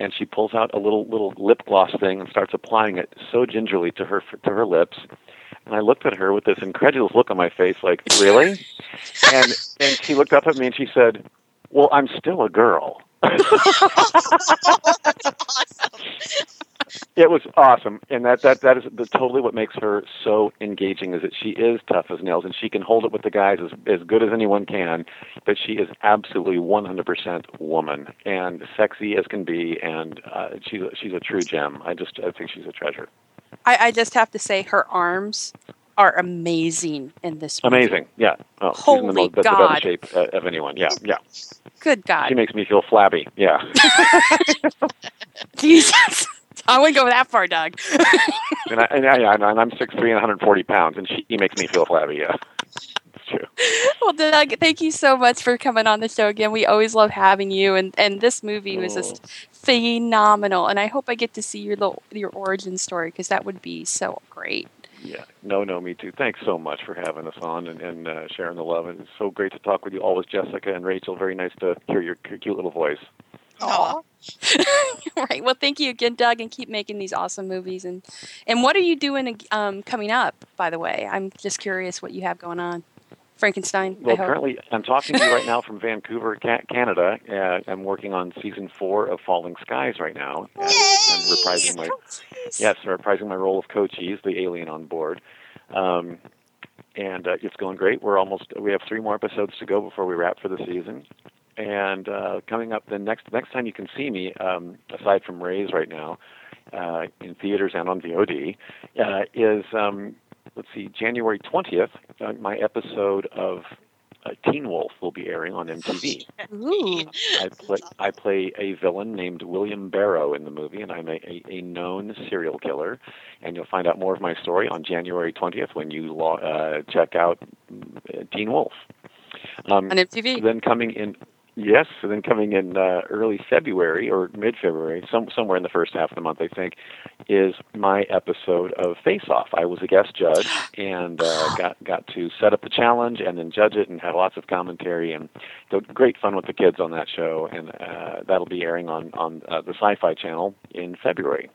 and she pulls out a little little lip gloss thing and starts applying it so gingerly to her to her lips. And I looked at her with this incredulous look on my face, like, "Really?" and and she looked up at me and she said, Well, I'm still a girl. It was awesome, and that that that is the, totally what makes her so engaging. Is that she is tough as nails, and she can hold it with the guys as as good as anyone can. But she is absolutely 100% woman and sexy as can be, and uh, she's a, she's a true gem. I just I think she's a treasure. I, I just have to say, her arms are amazing in this. Movie. Amazing, yeah. Oh, she's in the, Holy most, God. best shape uh, of anyone. Yeah, yeah. Good God, She makes me feel flabby. Yeah. Jesus! I wouldn't go that far, Doug. and I and, I, and I'm six three and 140 pounds, and she makes me feel flabby. Yeah. It's true. well, Doug, thank you so much for coming on the show again. We always love having you, and and this movie was just phenomenal. And I hope I get to see your little your origin story because that would be so great. Yeah, no, no, me too. Thanks so much for having us on and, and uh, sharing the love. And it's so great to talk with you always, Jessica and Rachel. Very nice to hear your cute little voice. Aw. right. Well, thank you again, Doug, and keep making these awesome movies. And and what are you doing um, coming up? By the way, I'm just curious what you have going on. Frankenstein. Well, currently, I'm talking to you right now from Vancouver, Canada. Uh, I'm working on season four of Falling Skies right now, and I'm reprising my yes, reprising my role of Cochise, the alien on board. Um, and uh, it's going great. We're almost we have three more episodes to go before we wrap for the season. And uh, coming up, the next next time you can see me, um, aside from Raze right now, uh, in theaters and on VOD, uh, is um, let's see, January twentieth. Uh, my episode of uh, Teen Wolf will be airing on MTV. Ooh. I play I play a villain named William Barrow in the movie, and I'm a, a, a known serial killer. And you'll find out more of my story on January 20th when you lo- uh, check out uh, Teen Wolf. Um, On MTV. Then coming in, yes. and then coming in uh, early February or mid-February, some somewhere in the first half of the month, I think, is my episode of Face Off. I was a guest judge and uh, got got to set up the challenge and then judge it and had lots of commentary and great fun with the kids on that show. And uh, that'll be airing on on uh, the Sci-Fi Channel in February.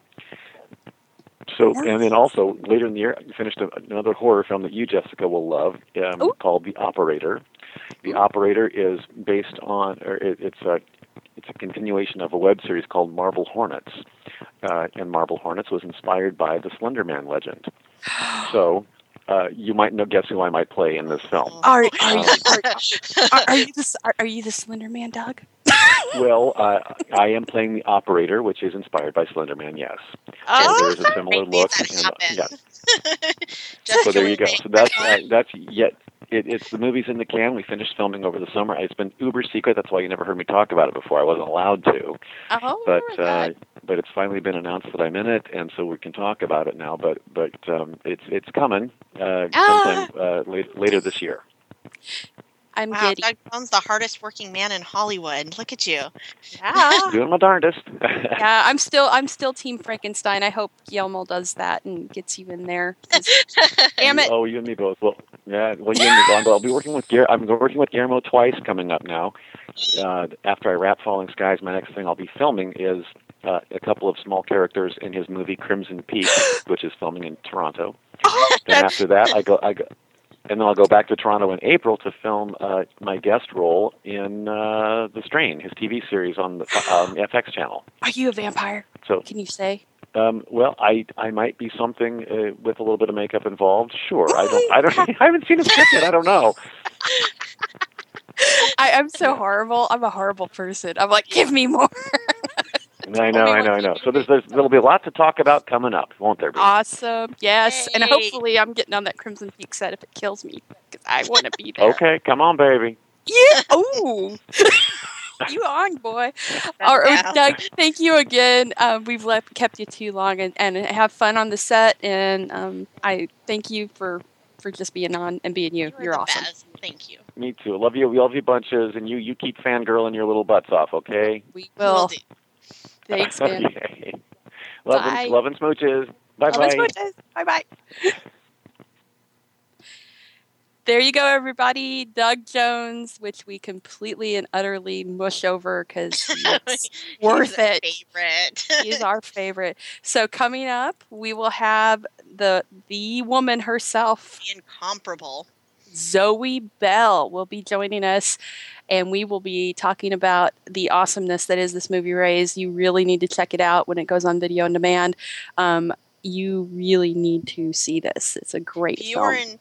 So, and then also later in the year, I finished a, another horror film that you, Jessica, will love, um, called The Operator. The Operator is based on, or it, it's a, it's a continuation of a web series called Marble Hornets, uh, and Marble Hornets was inspired by the Slender Man legend. So, uh, you might know guess who I might play in this film. Are are you are, are, are you the are, are you the Slender Man, Doug? Well, uh, I am playing the operator, which is inspired by Slender Man. Yes, Oh, so there's a similar look. and, uh, yeah. so there you go. So that's uh, that's yet. It, it's the movie's in the can. We finished filming over the summer. It's been uber secret. That's why you never heard me talk about it before. I wasn't allowed to. Oh, But uh, but it's finally been announced that I'm in it, and so we can talk about it now. But but um, it's it's coming uh, Ah. sometime uh, late, later this year. I'm Wow, giddy. Doug Jones, the hardest working man in Hollywood. Look at you. Yeah. Doing my darndest. yeah, I'm still I'm still Team Frankenstein. I hope Guillermo does that and gets you in there. Damn it! Oh, you and me both. Well, yeah. Well, you and me both. I'll be working with Guillermo. I'm working with Guillermo twice coming up now. Uh, after I wrap Falling Skies, my next thing I'll be filming is uh, a couple of small characters in his movie Crimson Peak, which is filming in Toronto. then after that, I go. I go. And then I'll go back to Toronto in April to film uh, my guest role in uh, The Strain, his TV series on the um, FX channel. Are you a vampire? So Can you say? um, well, I I might be something uh, with a little bit of makeup involved. Sure, I don't I don't I haven't seen a script yet. I don't know. I, I'm so horrible. I'm a horrible person. I'm like, give me more. I know, I know, I know. So there's, there's there'll be a lot to talk about coming up, won't there? Be? awesome. Yes, and hopefully I'm getting on that Crimson Peak set if it kills me because I want to be there. Okay, come on, baby. Yeah. Ooh. you on, boy. All right, Yeah. Doug. Thank you again. Um, we've left, kept you too long, and, and have fun on the set. And um, I thank you for for just being on and being you. You're the awesome. best. Thank you. Me too. Love you. We love you bunches, and you you keep fangirling your little butts off, okay? We Will will. Do. Thanks, man. okay. Love Bye. and, love and smooches. Bye Love and bye. smooches. Bye bye. There you go, everybody. Doug Jones, which we completely and utterly mush over because it's worth He's it. Favorite. He's our favorite. So coming up, we will have the the woman herself, incomparable. Zoe Bell, will be joining us, and we will be talking about the awesomeness that is this movie Raze. You really need to check it out when it goes on video on demand. Um, you really need to see this. It's a great If film. you're an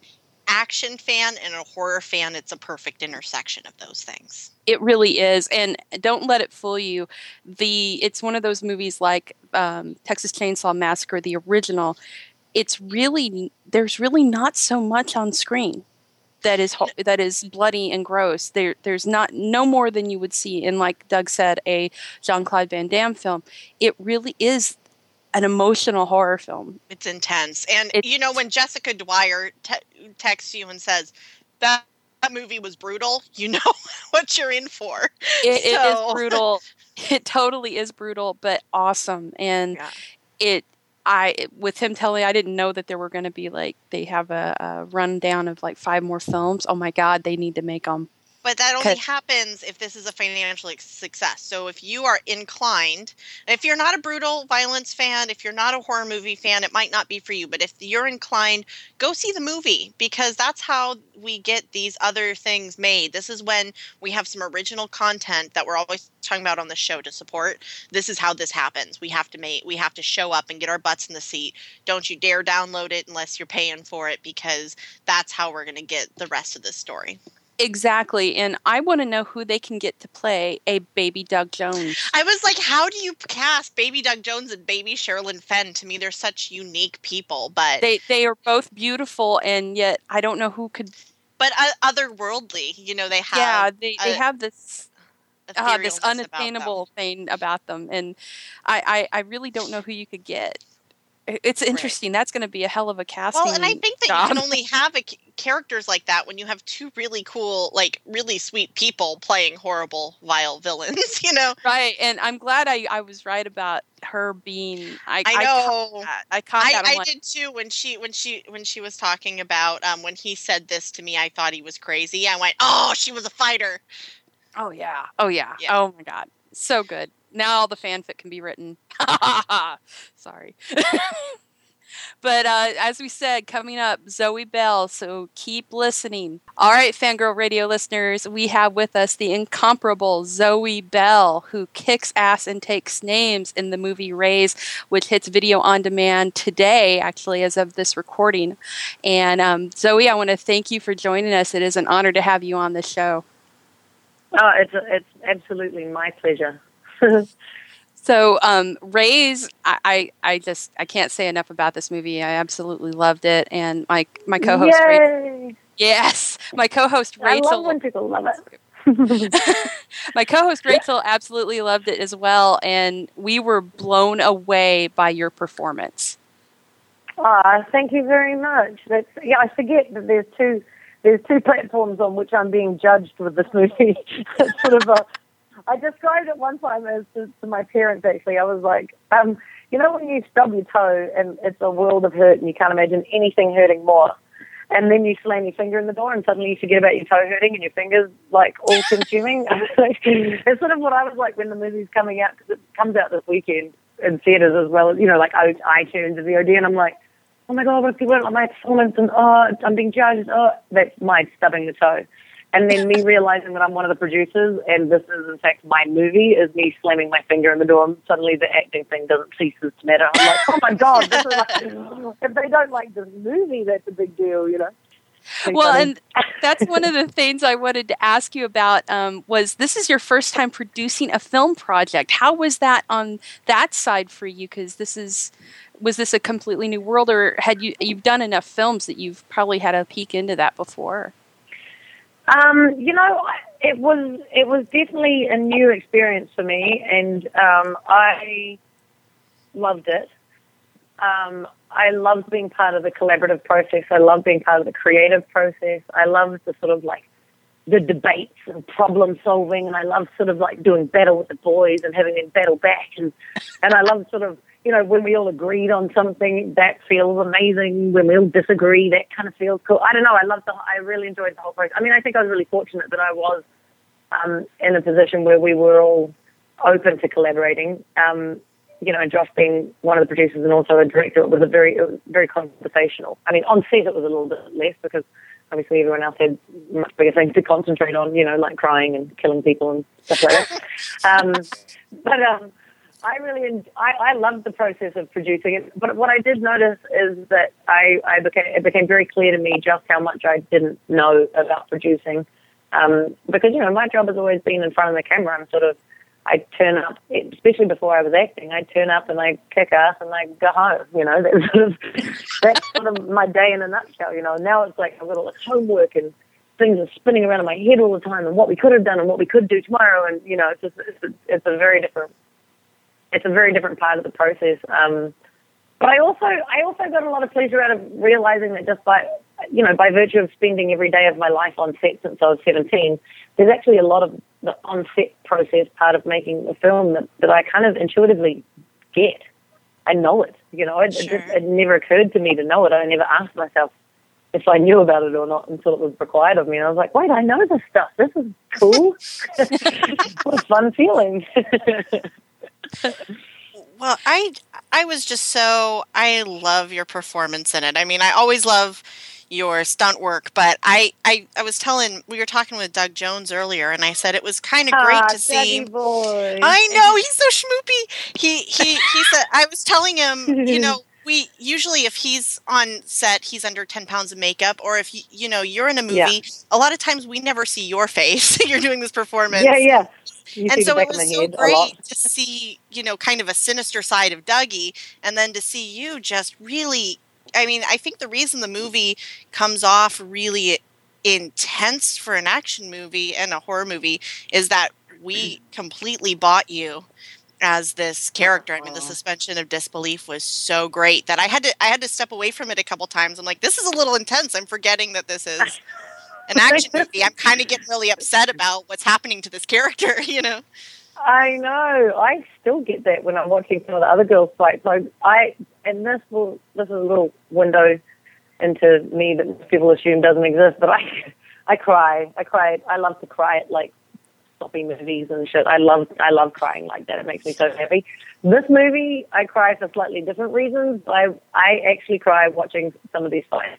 action fan and a horror fan, it's a perfect intersection of those things. It really is, and don't let it fool you. The it's one of those movies like um, Texas Chainsaw Massacre, the original. It's really there's really not so much on screen that is ho- that is bloody and gross. There there's not no more than you would see in like Doug said a Jean Claude Van Damme film. It really is an emotional horror film. It's intense. And It's- you know when Jessica Dwyer te- texts you and says that that movie was brutal, you know what you're in for. It, it So- is brutal. It totally is brutal, but awesome. And Yeah. it, I, with him telling, I didn't know that there were going to be like they have a, a rundown of like five more films. Oh my God, they need to make them. But that only happens if this is a financial success. So if you are inclined, if you're not a brutal violence fan, if you're not a horror movie fan, it might not be for you. But if you're inclined, go see the movie because that's how we get these other things made. This is when we have some original content that we're always talking about on the show to support. This is how this happens. We have to make we have to show up and get our butts in the seat. Don't you dare download it unless you're paying for it because that's how we're going to get the rest of this story. Exactly. And I want to know who they can get to play a baby Doug Jones. I was like, how do you cast Baby Doug Jones and Baby Sherilyn Fenn? To me, they're such unique people, but They they are both beautiful, and yet I don't know who could. but uh, otherworldly. You know, they have yeah, they, they a- have this uh, this etherealness about unattainable thing about them, and I, I I really don't know who you could get. It's interesting. That's going to be a hell of a casting. Well, and I think that job. you can only have a, characters like that when you have two really cool, like really sweet people playing horrible, vile villains. You know, right. And I'm glad I, I was right about her being. I, I I know. caught that. I caught that. I like, did too when she when she when she was talking about um when he said this to me I thought he was crazy I went oh she was a fighter Oh yeah. Oh yeah. Yeah. Oh my god. So good. Now all the fanfic can be written. Sorry. but uh, as we said, coming up, Zoe Bell. So keep listening. All right, Fangirl Radio listeners, we have with us the incomparable Zoe Bell, who kicks ass and takes names in the movie Raze, which hits video on demand today, actually, as of this recording. And um, Zoe, I want to thank you for joining us. It is an honor to have you on the show. Oh, it's it's absolutely my pleasure. So, um, Raze, I, I, I just I can't say enough about this movie. I absolutely loved it, and my my co-host, Ra- Yay! yes, my co-host Rachel. I love when people love it. my co-host Rachel absolutely loved it as well, and we were blown away by your performance. Ah, thank you very much. That's yeah. I forget that there's two there's two platforms on which I'm being judged with this movie. it's sort of a. I described it one time as to, to my parents. Actually, I was like, um, you know, when you stub your toe and it's a world of hurt, and you can't imagine anything hurting more. And then you slam your finger in the door, and suddenly you forget about your toe hurting, and your fingers like all consuming. it's sort of what I was like when the movie's coming out because it comes out this weekend in theaters as well as you know, like iTunes and VOD, and I'm like, oh my god, what if people don't like my performance? And oh, I'm being judged. Oh, that's my stubbing the toe. And then me realizing that I'm one of the producers, and this is in fact my movie, is me slamming my finger in the door, and suddenly the acting thing doesn't cease to matter. I'm like, oh my god, this is like, if they don't like this movie, that's a big deal, you know. Pretty Well, funny. and that's one of the things I wanted to ask you about. Um, was this is your first time producing a film project? How was that on that side for you? Because this is was this a completely new world, or had you you've done enough films that you've probably had a peek into that before? Um, you know, it was it was definitely a new experience for me, and um, I loved it. Um, I loved being part of the collaborative process. I loved being part of the creative process. I loved the sort of like the debates and problem solving, and I loved sort of like doing battle with the boys and having them battle back, and and I loved sort of you know when we all agreed on something that feels amazing. When we all disagree, that kind of feels cool. I don't know. I loved the. I really enjoyed the whole process. I mean, I think I was really fortunate that I was um, in a position where we were all open to collaborating. Um, you know, and Josh being one of the producers and also a director, it was a very, it was very conversational. I mean, on set it was a little bit less because obviously everyone else had much bigger things to concentrate on, you know, like crying and killing people and stuff like that. um, but um, I really, I, I loved the process of producing it. But what I did notice is that I, I became, it became very clear to me just how much I didn't know about producing. Um, because, you know, my job has always been in front of the camera. I'm sort of, I turn up, especially before I was acting, I turn up and I kick ass and I go home. You know, that's sort of, that's sort of my day in a nutshell. You know, now it's like a little like homework and things are spinning around in my head all the time and what we could have done and what we could do tomorrow. And you know, it's just it's a, it's a very different it's a very different part of the process. Um, but I also I also got a lot of pleasure out of realizing that just by you know by virtue of spending every day of my life on set since I was 17, there's actually a lot of the on set process part of making a film that, that I kind of intuitively get. I know it. You know, it, Sure. it, just, it never occurred to me to know it. I never asked myself if I knew about it or not until it was required of me. And I was like, wait, I know this stuff. This is cool. what a fun feeling. Well, I I was just so I love your performance in it. I mean, I always love your stunt work, but I I, I was telling we were talking with Doug Jones earlier, and I said it was kind of great Ah, to see. Boy. I know he's so schmoopy. He he he said I was telling him, you know, we usually if he's on set, he's under ten pounds of makeup, or if you, you know you're in a movie, Yeah. a lot of times we never see your face. you're doing this performance, Yeah, yeah. You and so it was so head a lot. great to see, you know, kind of a sinister side of Dougie, and then to see you just really. I mean, I think the reason the movie comes off really intense for an action movie and a horror movie is that we completely bought you as this character. I mean, the suspension of disbelief was so great that I had to I had to step away from it a couple times. I'm like, this is a little intense. I'm forgetting that this is an action movie. I'm kind of getting really upset about what's happening to this character, you know. I know. I still get that when I'm watching some of the other girls fight. So I, and this will, this is a little window into me that people assume doesn't exist. But I, I cry. I cry. I love to cry at like sloppy movies and shit. I love, I love crying like that. It makes me so happy. This movie, I cry for slightly different reasons. I, I actually cry watching some of these fights.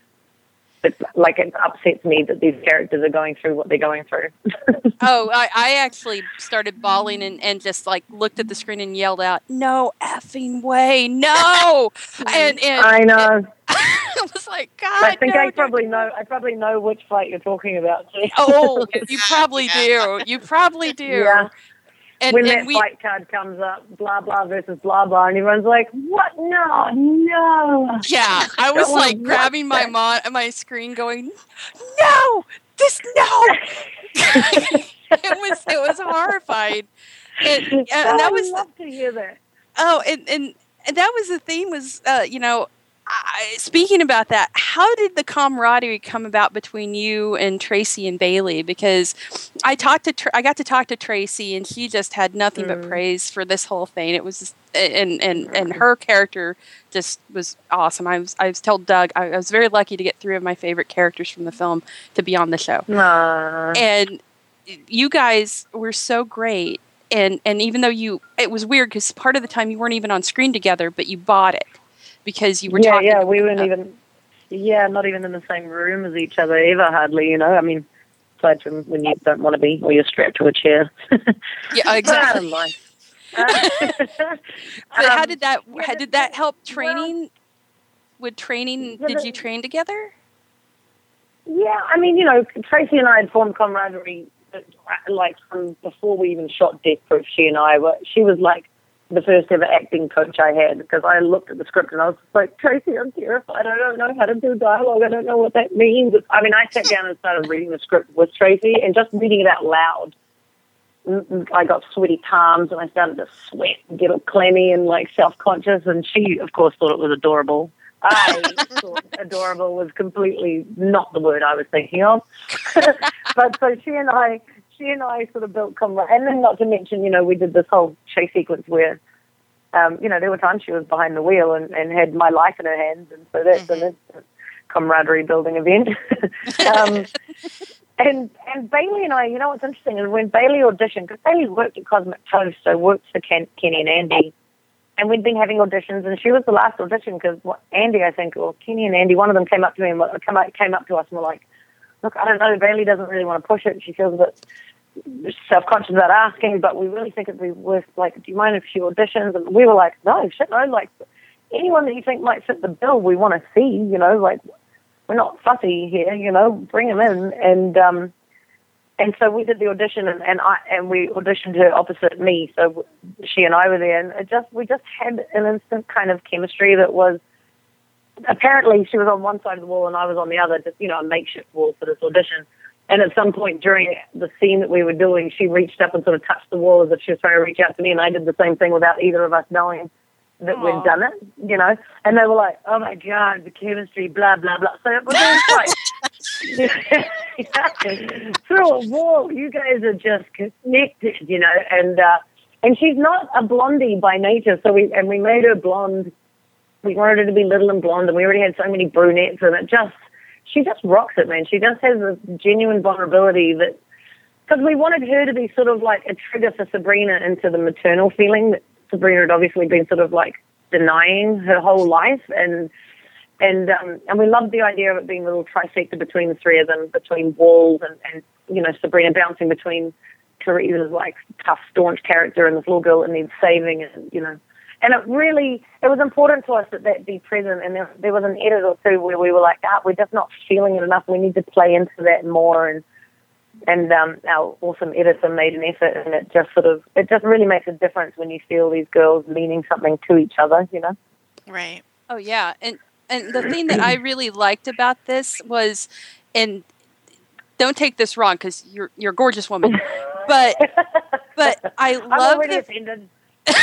It's like it upsets me that these characters are going through what they're going through. Oh, I, I actually started bawling and, and just like looked at the screen and yelled out, "No effing way, no!" and and I know. I was like, "God, I think no, I probably do know. I probably know which fight you're talking about. Oh, you probably do. You probably do. Yeah. And, when and that we, fight card comes up, blah blah versus blah blah, and everyone's like, "What? No, no." yeah, I was like grabbing my mon- my screen, going, "No, this no." it was it was horrified. And, and that I was love to hear that. oh, and, and and that was the theme was uh, you know. I, speaking about that, how did the camaraderie come about between you and Tracie and Bailey? Because I talked to I got to talk to Tracie, and she just had nothing but Mm. praise for this whole thing. It was just, and and and her character just was awesome. I was I was told Doug I, I was very lucky to get three of my favorite characters from the film to be on the show, Nah. and you guys were so great. And and even though you, it was weird because part of the time you weren't even on screen together, but you bought it because you were yeah, talking. yeah, we weren't even. Yeah, not even in the same room as each other ever, hardly. You know, I mean, aside from when you don't want to be, or you're strapped to a chair. Yeah, exactly. Bottom line. But how Um, did that? how did that help well- training? With training, did you train together? Yeah, I mean, you know, Tracie and I had formed camaraderie uh, like from before we even shot Death Proof. She and I were. She was like the first ever acting coach I had because I looked at the script and I was like, Tracie, I'm terrified. I don't know how to do dialogue. I don't know what that means. I mean, I sat down and started reading the script with Tracie and just reading it out loud. mm, I got sweaty palms and I started to sweat and get all clammy and like self conscious. And she, of course, thought it was adorable. I thought adorable was completely not the word I was thinking of. but so she and I, she and I sort of built camaraderie. And then not to mention, you know, we did this whole chase sequence where, um, you know, there were times she was behind the wheel and, and had my life in her hands. And so that's an instant camaraderie building event. um, and and Bailey and I, you know what's interesting is when Bailey auditioned, because Bailey worked at Cosmic Toast, so worked for Ken, Kenny and Andy, and we'd been having auditions, and she was the last audition because Andy, I think, or Kenny and Andy, one of them came up to me and come up, came up to us and were like, look, I don't know. Bailey doesn't really want to push it. She feels a bit self-conscious about asking, but we really think it'd be worth, like, do you mind if she auditions? And we were like, no, shit, no, like, anyone that you think might fit the bill, we want to see, you know, like, we're not fussy here, you know, bring them in. And, um, and so we did the audition and, and I, and we auditioned her opposite me. So she and I were there and it just, we just had an instant kind of chemistry that was, apparently she was on one side of the wall and I was on the other, just, you know, a makeshift wall for this audition. And at some point during the scene that we were doing, she reached up and sort of touched the wall as if she was trying to reach out to me, and I did the same thing without either of us knowing that Aw. we'd done it, you know. And they were like, "Oh my god, the chemistry, blah blah blah." So it was like through a wall. You guys are just connected, you know. And uh, and she's not a blondie by nature, so we and we made her blonde. We wanted her to be little and blonde, and we already had so many brunettes, and it just she just rocks it, man. She just has this genuine vulnerability that because we wanted her to be sort of like a trigger for Sabrina into the maternal feeling that Sabrina had obviously been sort of like denying her whole life, and and um, and we loved the idea of it being a little trifecta between the three of them, between walls and and you know Sabrina bouncing between Teresa's like tough, staunch character and this little girl that needs saving, and you know. And it really, it was important to us that that be present. And there, there was an edit or two where we were like, ah, we're just not feeling it enough. We need to play into that more. And and um, our awesome editor made an effort, and it just sort of, it just really makes a difference when you feel these girls meaning something to each other, you know. Right. Oh yeah, and and the thing that I really liked about this was, and don't take this wrong because you're you're a gorgeous woman, but but I I'm love already the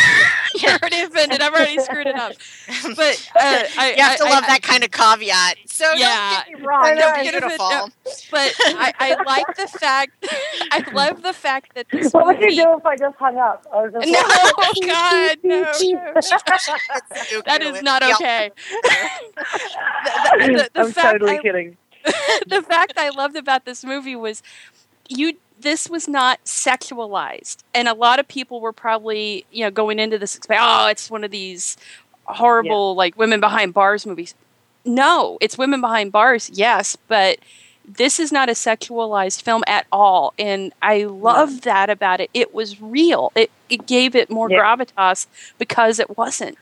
offended. you're already offended. I've already screwed it up. But uh, I, you have to I- love I- that kind of caviat. So Yeah. don't get me wrong, know. they're beautiful. no. But I, I like the fact. I love the fact that this What would you do if I just hung up? Just No, like, God, no, no. It's That okay. is not okay. the, the- the I'm totally I- kidding. the fact I loved about this movie was you this was not sexualized. And a lot of people were probably, you know, going into this oh, it's one of these horrible like women behind bars movies. No, it's women behind bars, yes, but this is not a sexualized film at all. And I love that about it. It was real. It it gave it more Yeah. gravitas because it wasn't.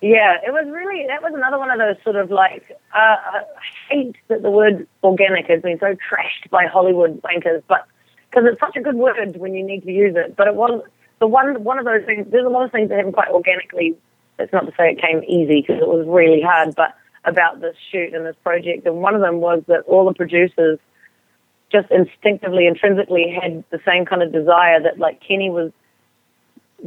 Yeah, it was really that was another one of those sort of like uh, I hate that the word organic has been so trashed by Hollywood bankers, but because it's such a good word when you need to use it. But it was the one one of those things. There's a lot of things that happen quite organically. It's not to say it came easy because it was really hard, but about this shoot and this project, and one of them was that all the producers just instinctively, intrinsically had the same kind of desire that like Kenny was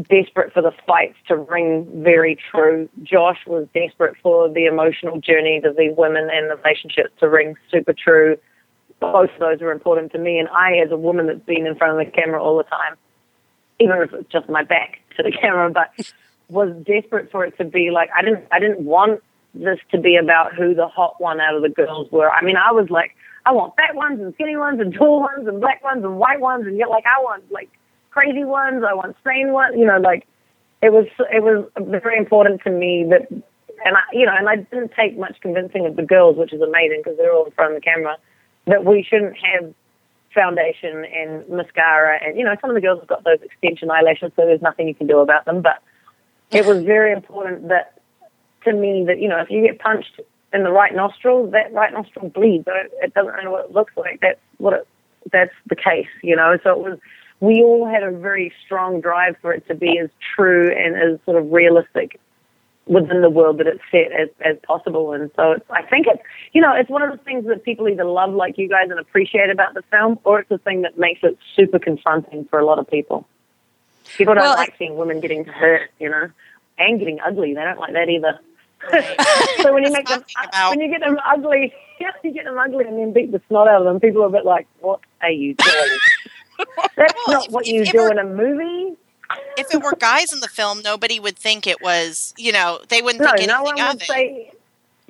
desperate for the fights to ring very true. Josh was desperate for the emotional journeys of these women and the relationships to ring super true. Both of those were important to me, and I, as a woman that's been in front of the camera all the time, even if it's just my back to the camera, but was desperate for it to be like I didn't I didn't want this to be about who the hot one out of the girls were. I mean, I was like, I want fat ones and skinny ones and tall ones and black ones and white ones and yet like I want like crazy ones. I want sane ones. You know, like it was it was very important to me that, and I you know, and I didn't take much convincing of the girls, which is amazing because they're all in front of the camera, that we shouldn't have foundation and mascara and you know some of the girls have got those extension eyelashes so there's nothing you can do about them but it was very important that to me that you know if you get punched in the right nostril that right nostril bleeds it doesn't matter what it looks like that's what it that's the case you know so it was we all had a very strong drive for it to be as true and as sort of realistic within the world that it's set as, as possible. And so it's, I think it's, you know, it's one of the things that people either love like you guys and appreciate about the film, or it's the thing that makes it super confronting for a lot of people. People don't Well, like seeing women getting hurt, you know, and getting ugly. They don't like that either. so when you make them, about- when you get them ugly, you get them ugly and then beat the snot out of them, people are a bit like, what are you doing? That's Well, not what if- you if do in a movie. If it were guys in the film, nobody would think it was. You know, they wouldn't No, think no anything one of would it. say.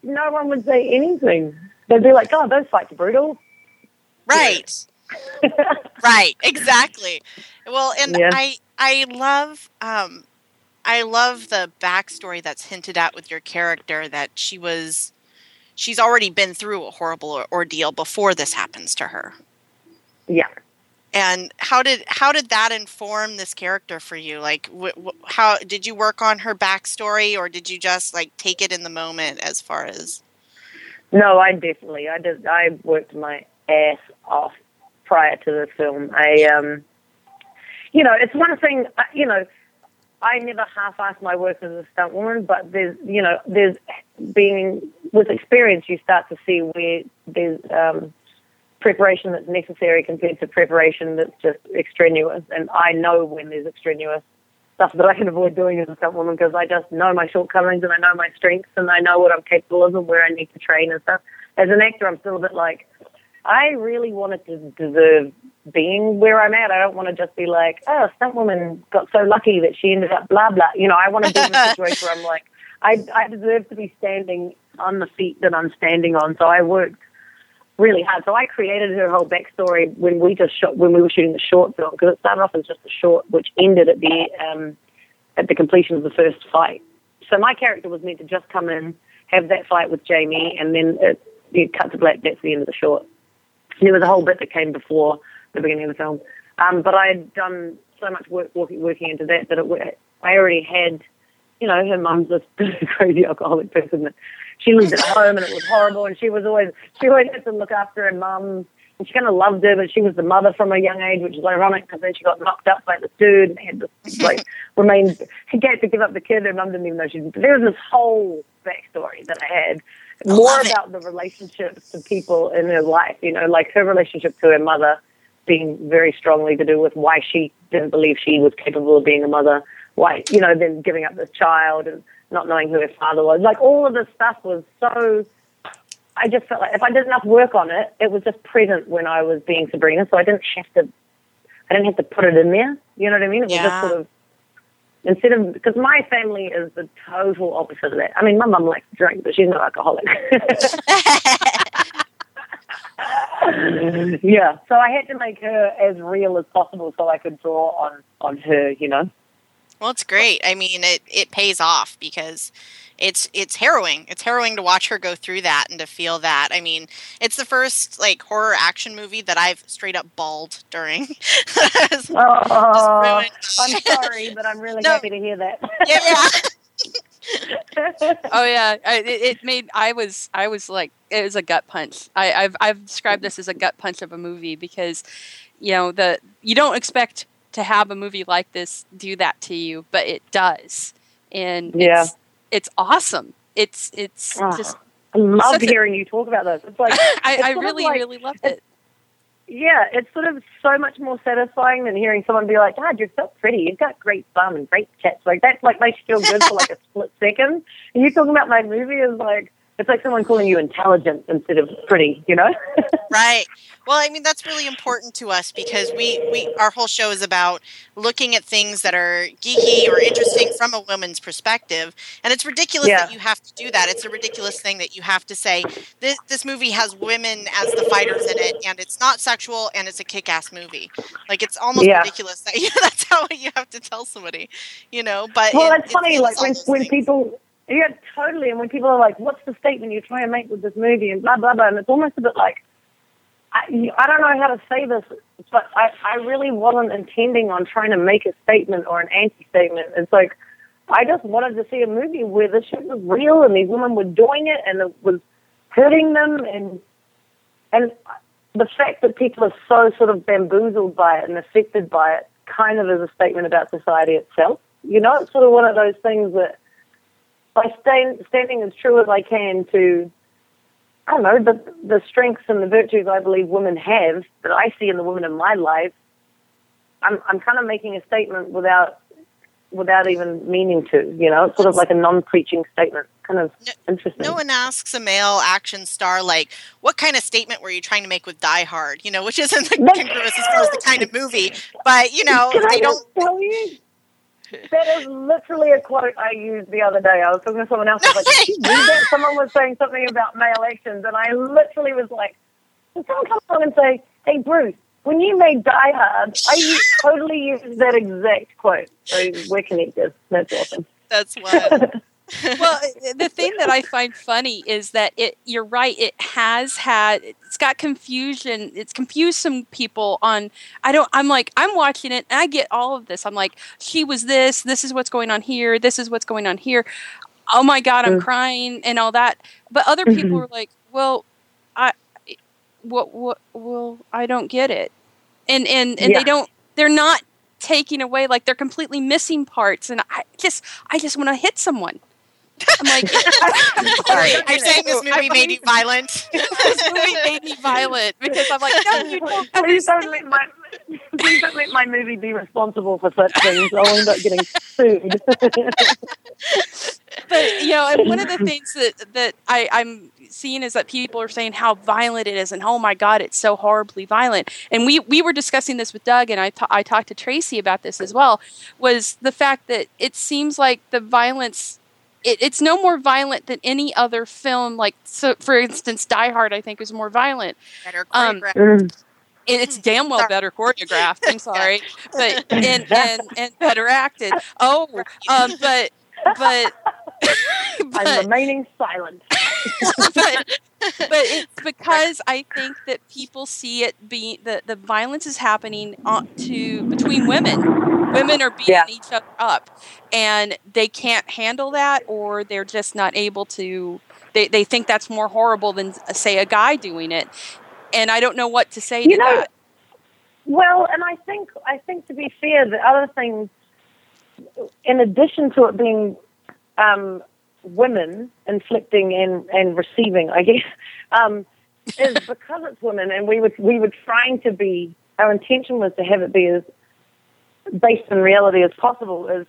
No one would say anything. They'd be like, "Oh, those fights are brutal." Right. right. Exactly. Well, and Yeah. I I love um I love the backstory that's hinted at with your character that she was she's already been through a horrible ordeal before this happens to her. Yeah. And how did how did that inform this character for you? Like, wh- wh- how did you work on her backstory, or did you just like take it in the moment as far as? No, I definitely. I did. I worked my ass off prior to the film. I, um, you know, it's one thing. uh, You know, I never half-ass my work as a stunt woman, but there's, you know, there's being with experience, you start to see where there's um, preparation that's necessary compared to preparation that's just extraneous. And I know when there's extraneous stuff that I can avoid doing as a stunt woman because I just know my shortcomings and I know my strengths and I know what I'm capable of and where I need to train and stuff. As an actor, I'm still a bit like, I really wanted to deserve being where I'm at. I don't want to just be like, oh, stunt woman got so lucky that she ended up blah blah. You know, I want to be in a situation where I'm like, I I deserve to be standing on the feet that I'm standing on. So I worked really hard. So I created her whole backstory when we just shot when we were shooting the short film because it started off as just a short, which ended at the um, at the completion of the first fight. So my character was meant to just come in, have that fight with Jamie, and then it, it cut to black. That's the end of the short. There was a whole bit that came before the beginning of the film, um, but I had done so much work working, working into that that it, I already had, you know, her mum's this crazy alcoholic person that she lived at home and it was horrible, and she was always she always had to look after her mum. And she kind of loved her, but she was the mother from a young age, which is ironic because then she got knocked up by this dude and had this, like, remained, she had to give up the kid. Her mum didn't even know she There was this whole backstory that I had more love it. about the relationships to people in her life, you know, like her relationship to her mother being very strongly to do with why she didn't believe she was capable of being a mother, why, you know, then giving up this child and not knowing who her father was. Like all of this stuff was so, I just felt like if I did enough work on it, it was just present when I was being Sabrina. So I didn't have to, I didn't have to put it in there. You know what I mean? It was Yeah. just sort of, instead of, because my family is the total opposite of that. I mean, my mum likes to drink, but she's not alcoholic. yeah. So I had to make her as real as possible so I could draw on on her, you know. Well, it's great. I mean, it it pays off because it's it's harrowing. It's harrowing to watch her go through that and to feel that. I mean, it's the first like horror action movie that I've straight up bawled during. Oh. I'm sorry, but I'm really No. happy to hear that. yeah, yeah. oh yeah I, it, it made i was i was like it was a gut punch I, i've i've described this as a gut punch of a movie because you know the you don't expect to have a movie like this do that to you but it does and Yeah. it's it's awesome it's it's Ah, just I love Such a- hearing you talk about this. It's like i, it's I really like- really loved it yeah, it's sort of so much more satisfying than hearing someone be like, "God, you're so pretty. You've got great bum and great tits." Like that, like makes you feel good for like a split second. And you talking about my movie is like it's like someone calling you intelligent instead of pretty. You know? Right. Well, I mean that's really important to us because we we our whole show is about looking at things that are geeky or interesting from a woman's perspective, and it's ridiculous Yeah. that you have to do that. It's a ridiculous thing that you have to say this this movie has women as the fighters in it, and it's not sexual, and it's a kick-ass movie. Like it's almost Yeah. ridiculous that that's how you have to tell somebody, you know. But well, it- it's it funny. feels Like when when things. people. Yeah, totally. And when people are like, "What's the statement you're trying to make with this movie?" and blah blah blah, and it's almost a bit like, I, I don't know how to say this, but I, I really wasn't intending on trying to make a statement or an anti-statement. It's like I just wanted to see a movie where this shit was real and these women were doing it and it was hurting them and and the fact that people are so sort of bamboozled by it and affected by it kind of is a statement about society itself. You know, it's sort of one of those things that by staying, standing as true as I can to I don't know, the the strengths and the virtues I believe women have that I see in the women in my life, I'm I'm kind of making a statement without without even meaning to, you know, it's sort of like a non preaching statement. Kind of No- interesting. No one asks a male action star like, "What kind of statement were you trying to make with Die Hard?" You know, which isn't congruous as far as the kind of movie. But you know, Can I they don't. tell you? That is literally a quote I used the other day. I was talking to someone else. I was like, Did you read that? Someone was saying something about male elections, and I literally was like, Did someone come along and say, Hey, Bruce, when you made Die Hard, I used, totally used that exact quote. So we're connected. That's awesome. That's what. well, the thing that I find funny is that it. You're right. It has had. It's got confusion. It's confused some people on. I don't. I'm like. I'm watching it, and I get all of this. I'm like, she was this. This is what's going on here. This is what's going on here. Oh my god, I'm Mm. crying and all that. But other people Mhm. are like, well, I. What? What? Well, I don't get it. And and and Yeah. they don't. They're not taking away like they're completely missing parts and i just i just want to hit someone i'm like I'm sorry Are you saying this movie made you violent? this movie made me violent because i'm like no you don't Please don't let my please don't let my movie be responsible for such things. I'll end up getting sued. but you know and one of the things that that I, i'm seeing is that people are saying how violent it is and oh my god it's so horribly violent and we we were discussing this with doug and i, I talked to Tracie about this as well was the fact that it seems like the violence it, it's no more violent than any other film like so for instance die hard i think is more violent Better Um, choreographed. And it's damn well Sorry. better choreographed. I'm sorry, but and and and better acted. Oh, um, but but I'm but, remaining silent. but but it's because I think that people see it being the the violence is happening on, to between women. Women are beating Yeah. each other up, and they can't handle that, or they're just not able to. They they think that's more horrible than say a guy doing it, and I don't know what to say You to know, that. Well, and I think I think to be fair, the other thing, in addition to it being um, women inflicting and, and receiving, I guess, um, is because it's women, and we were we were trying to be. Our intention was to have it be as based in reality as possible. Is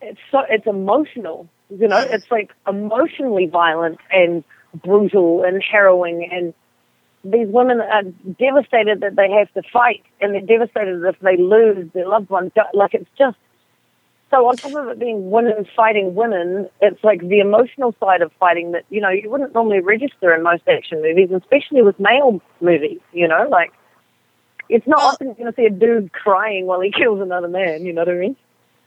it's so it's emotional, you know. It's like emotionally violent and brutal and harrowing and these women are devastated that they have to fight, and they're devastated if they lose their loved one. Like it's just so. On top of it being women fighting women, it's like the emotional side of fighting that you know you wouldn't normally register in most action movies, especially with male movies. You know, like it's not Well- often you're going to see a dude crying while he kills another man. You know what I mean?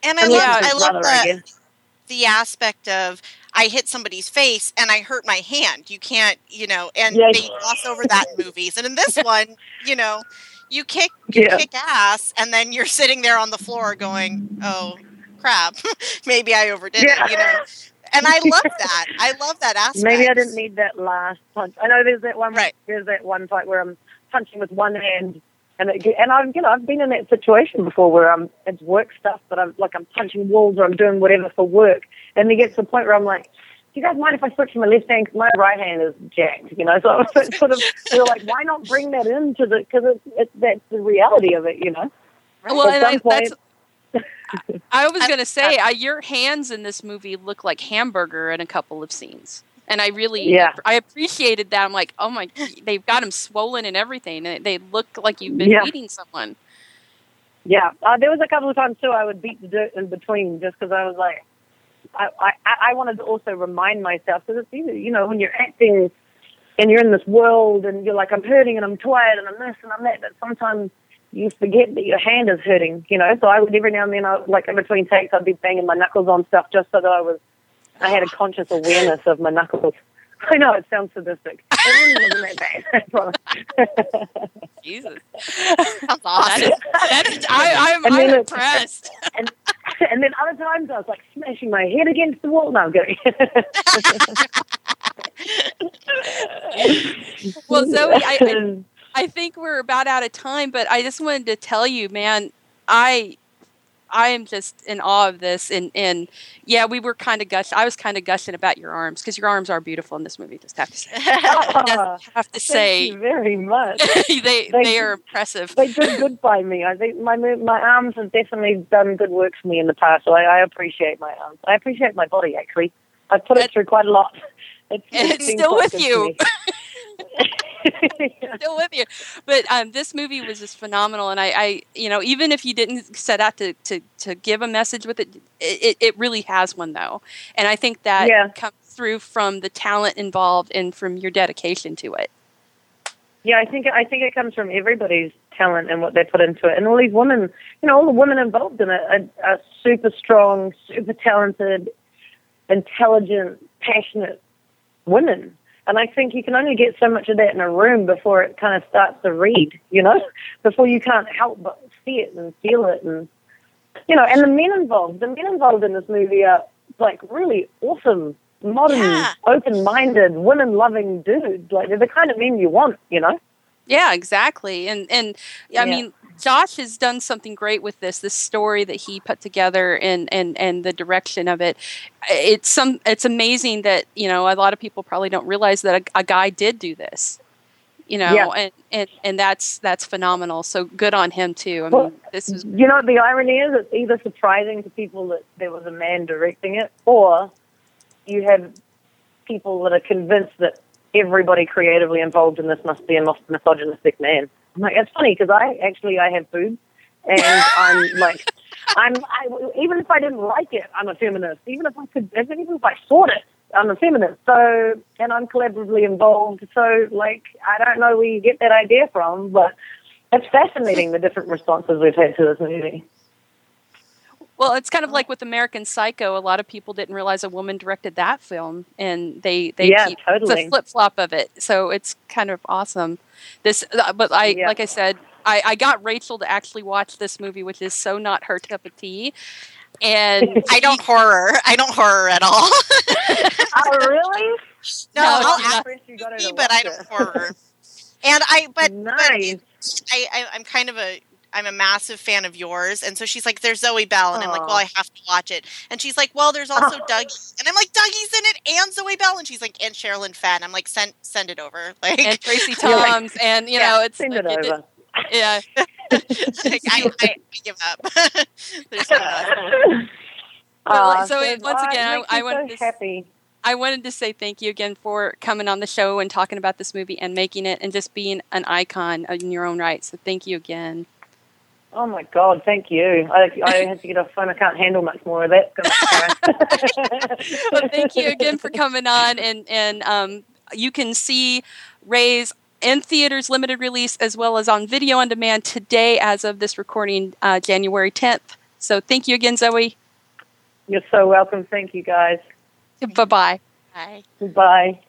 And I love, I love brother, the, guess. the aspect of I hit somebody's face and I hurt my hand. You can't, you know, and Yeah. they gloss over that in movies. And in this one, you know, you kick you Yeah. kick ass and then you're sitting there on the floor going, "Oh, crap. Maybe I overdid Yeah. it," you know. And I love that. I love that aspect. Maybe I didn't need that last punch. I know there's that one. Right. There's that one fight where I'm punching with one hand, and it, and I've you know I've been in that situation before where I'm it's work stuff, but I'm like I'm punching walls or I'm doing whatever for work, and it gets to the point where I'm like. Do you guys mind if I switch to my left hand? 'Cause my right hand is jacked, you know. So it's sort of, we were like, why not bring that into the? Because it's, it's that's the reality of it, you know. Well, At and I, some point- that's. I was going to say, I, your hands in this movie look like hamburger in a couple of scenes, and I really, Yeah. I appreciated that. I'm like, oh my, they've got them swollen and everything. and They look like you've been Yeah. beating someone. Yeah, uh, there was a couple of times too I would beat the dirt in between just because I was like, I, I, I wanted to also remind myself because it's easy, you know, when you're acting and you're in this world and you're like, I'm hurting and I'm tired and I'm this and I'm that, but sometimes you forget that your hand is hurting, you know. So I would every now and then, I, like in between takes, I'd be banging my knuckles on stuff just so that I was, I had a conscious awareness of my knuckles. I know it sounds sadistic. It really wasn't that bad. I. Jesus, Sounds that awesome. is, that is, I, I'm, I'm then it- impressed. and and then other times I was like smashing my head against the wall. No, I'm kidding. Well, Zoe, I, I, I think we're about out of time, but I just wanted to tell you, man, I I am just in awe of this and and yeah, we were kind of gush I was kind of gushing about your arms because your arms are beautiful in this movie, just have to say. Just have to Thank say you very much. they Thank they are impressive. They did good by me. I think my my arms have definitely done good work for me in the past. So I, I appreciate my arms. I appreciate my body actually. I've put it That- through quite a lot. It's, And still with you. still with you. But um, this movie was just phenomenal, and I, I, you know, even if you didn't set out to, to, to give a message with it, it, it really has one though, and I think that Yeah. comes through from the talent involved and from your dedication to it. Yeah, I think I think it comes from everybody's talent and what they put into it, and all these women, you know, all the women involved in it are, are super strong, super talented, intelligent, passionate women. And I think you can only get so much of that in a room before it kind of starts to read, you know, before you can't help but see it and feel it. And, you know, and the men involved, the men involved in this movie are like really awesome, modern, Yeah. open minded, women loving dudes. Like they're the kind of men you want, you know? Yeah, exactly. And and I Yeah. mean, Josh has done something great with this. This story that he put together and and and the direction of it. It's some. It's amazing that you know a lot of people probably don't realize that a, a guy did do this. You know, Yeah. and, and and that's that's phenomenal. So good on him too. I Well, mean, this is You know the irony is? It's either surprising to people that there was a man directing it, or you have people that are convinced that everybody creatively involved in this must be a mis- misogynistic man. I'm like, it's funny because I actually I have boobs, and I'm like, I'm I, even if I didn't like it, I'm a feminist. Even if I could, even if I thought it, I'm a feminist. So, and I'm collaboratively involved. So, like, I don't know where you get that idea from, but it's fascinating the different responses we've had to this movie. Well, it's kind of like with American Psycho. A lot of people didn't realize a woman directed that film, and they they Yeah, keep totally. the flip flop of it. So it's kind of awesome. This, uh, but I Yeah. like I said, I, I got Rachel to actually watch this movie, which is so not her cup of tea. And I don't horror. I don't horror at all. oh, really? No, No, I'll it's not. ask You got you, but I don't horror. And I, but, Nice. but I, I, I'm kind of a, I'm a massive fan of yours, and so she's like, "There's Zoe Bell," and I'm like, "Well, I have to watch it." And she's like, "Well, there's also. Dougie," and I'm like, "Dougie's in it, and Zoe Bell," and she's like, "And Sherilyn Fenn." I'm like, "Send, send it over." Like, and Tracie You're like, Thoms, and you yeah, know, it's Send it it- over. yeah. like, I, I, I give up. there's no more. So good. it- once Aw, it again, I- I wanted so to happy. I wanted to say thank you again for coming on the show and talking about this movie and making it and just being an icon in your own right. So thank you again. Oh my God, thank you. I, I had to get off phone. I can't handle much more of that. well, thank you again for coming on, and and um, you can see Raze in theaters limited release as well as on video on demand today, as of this recording, uh, January tenth. So thank you again, Zoe. You're so welcome. Thank you, guys. Bye bye. Bye. Bye.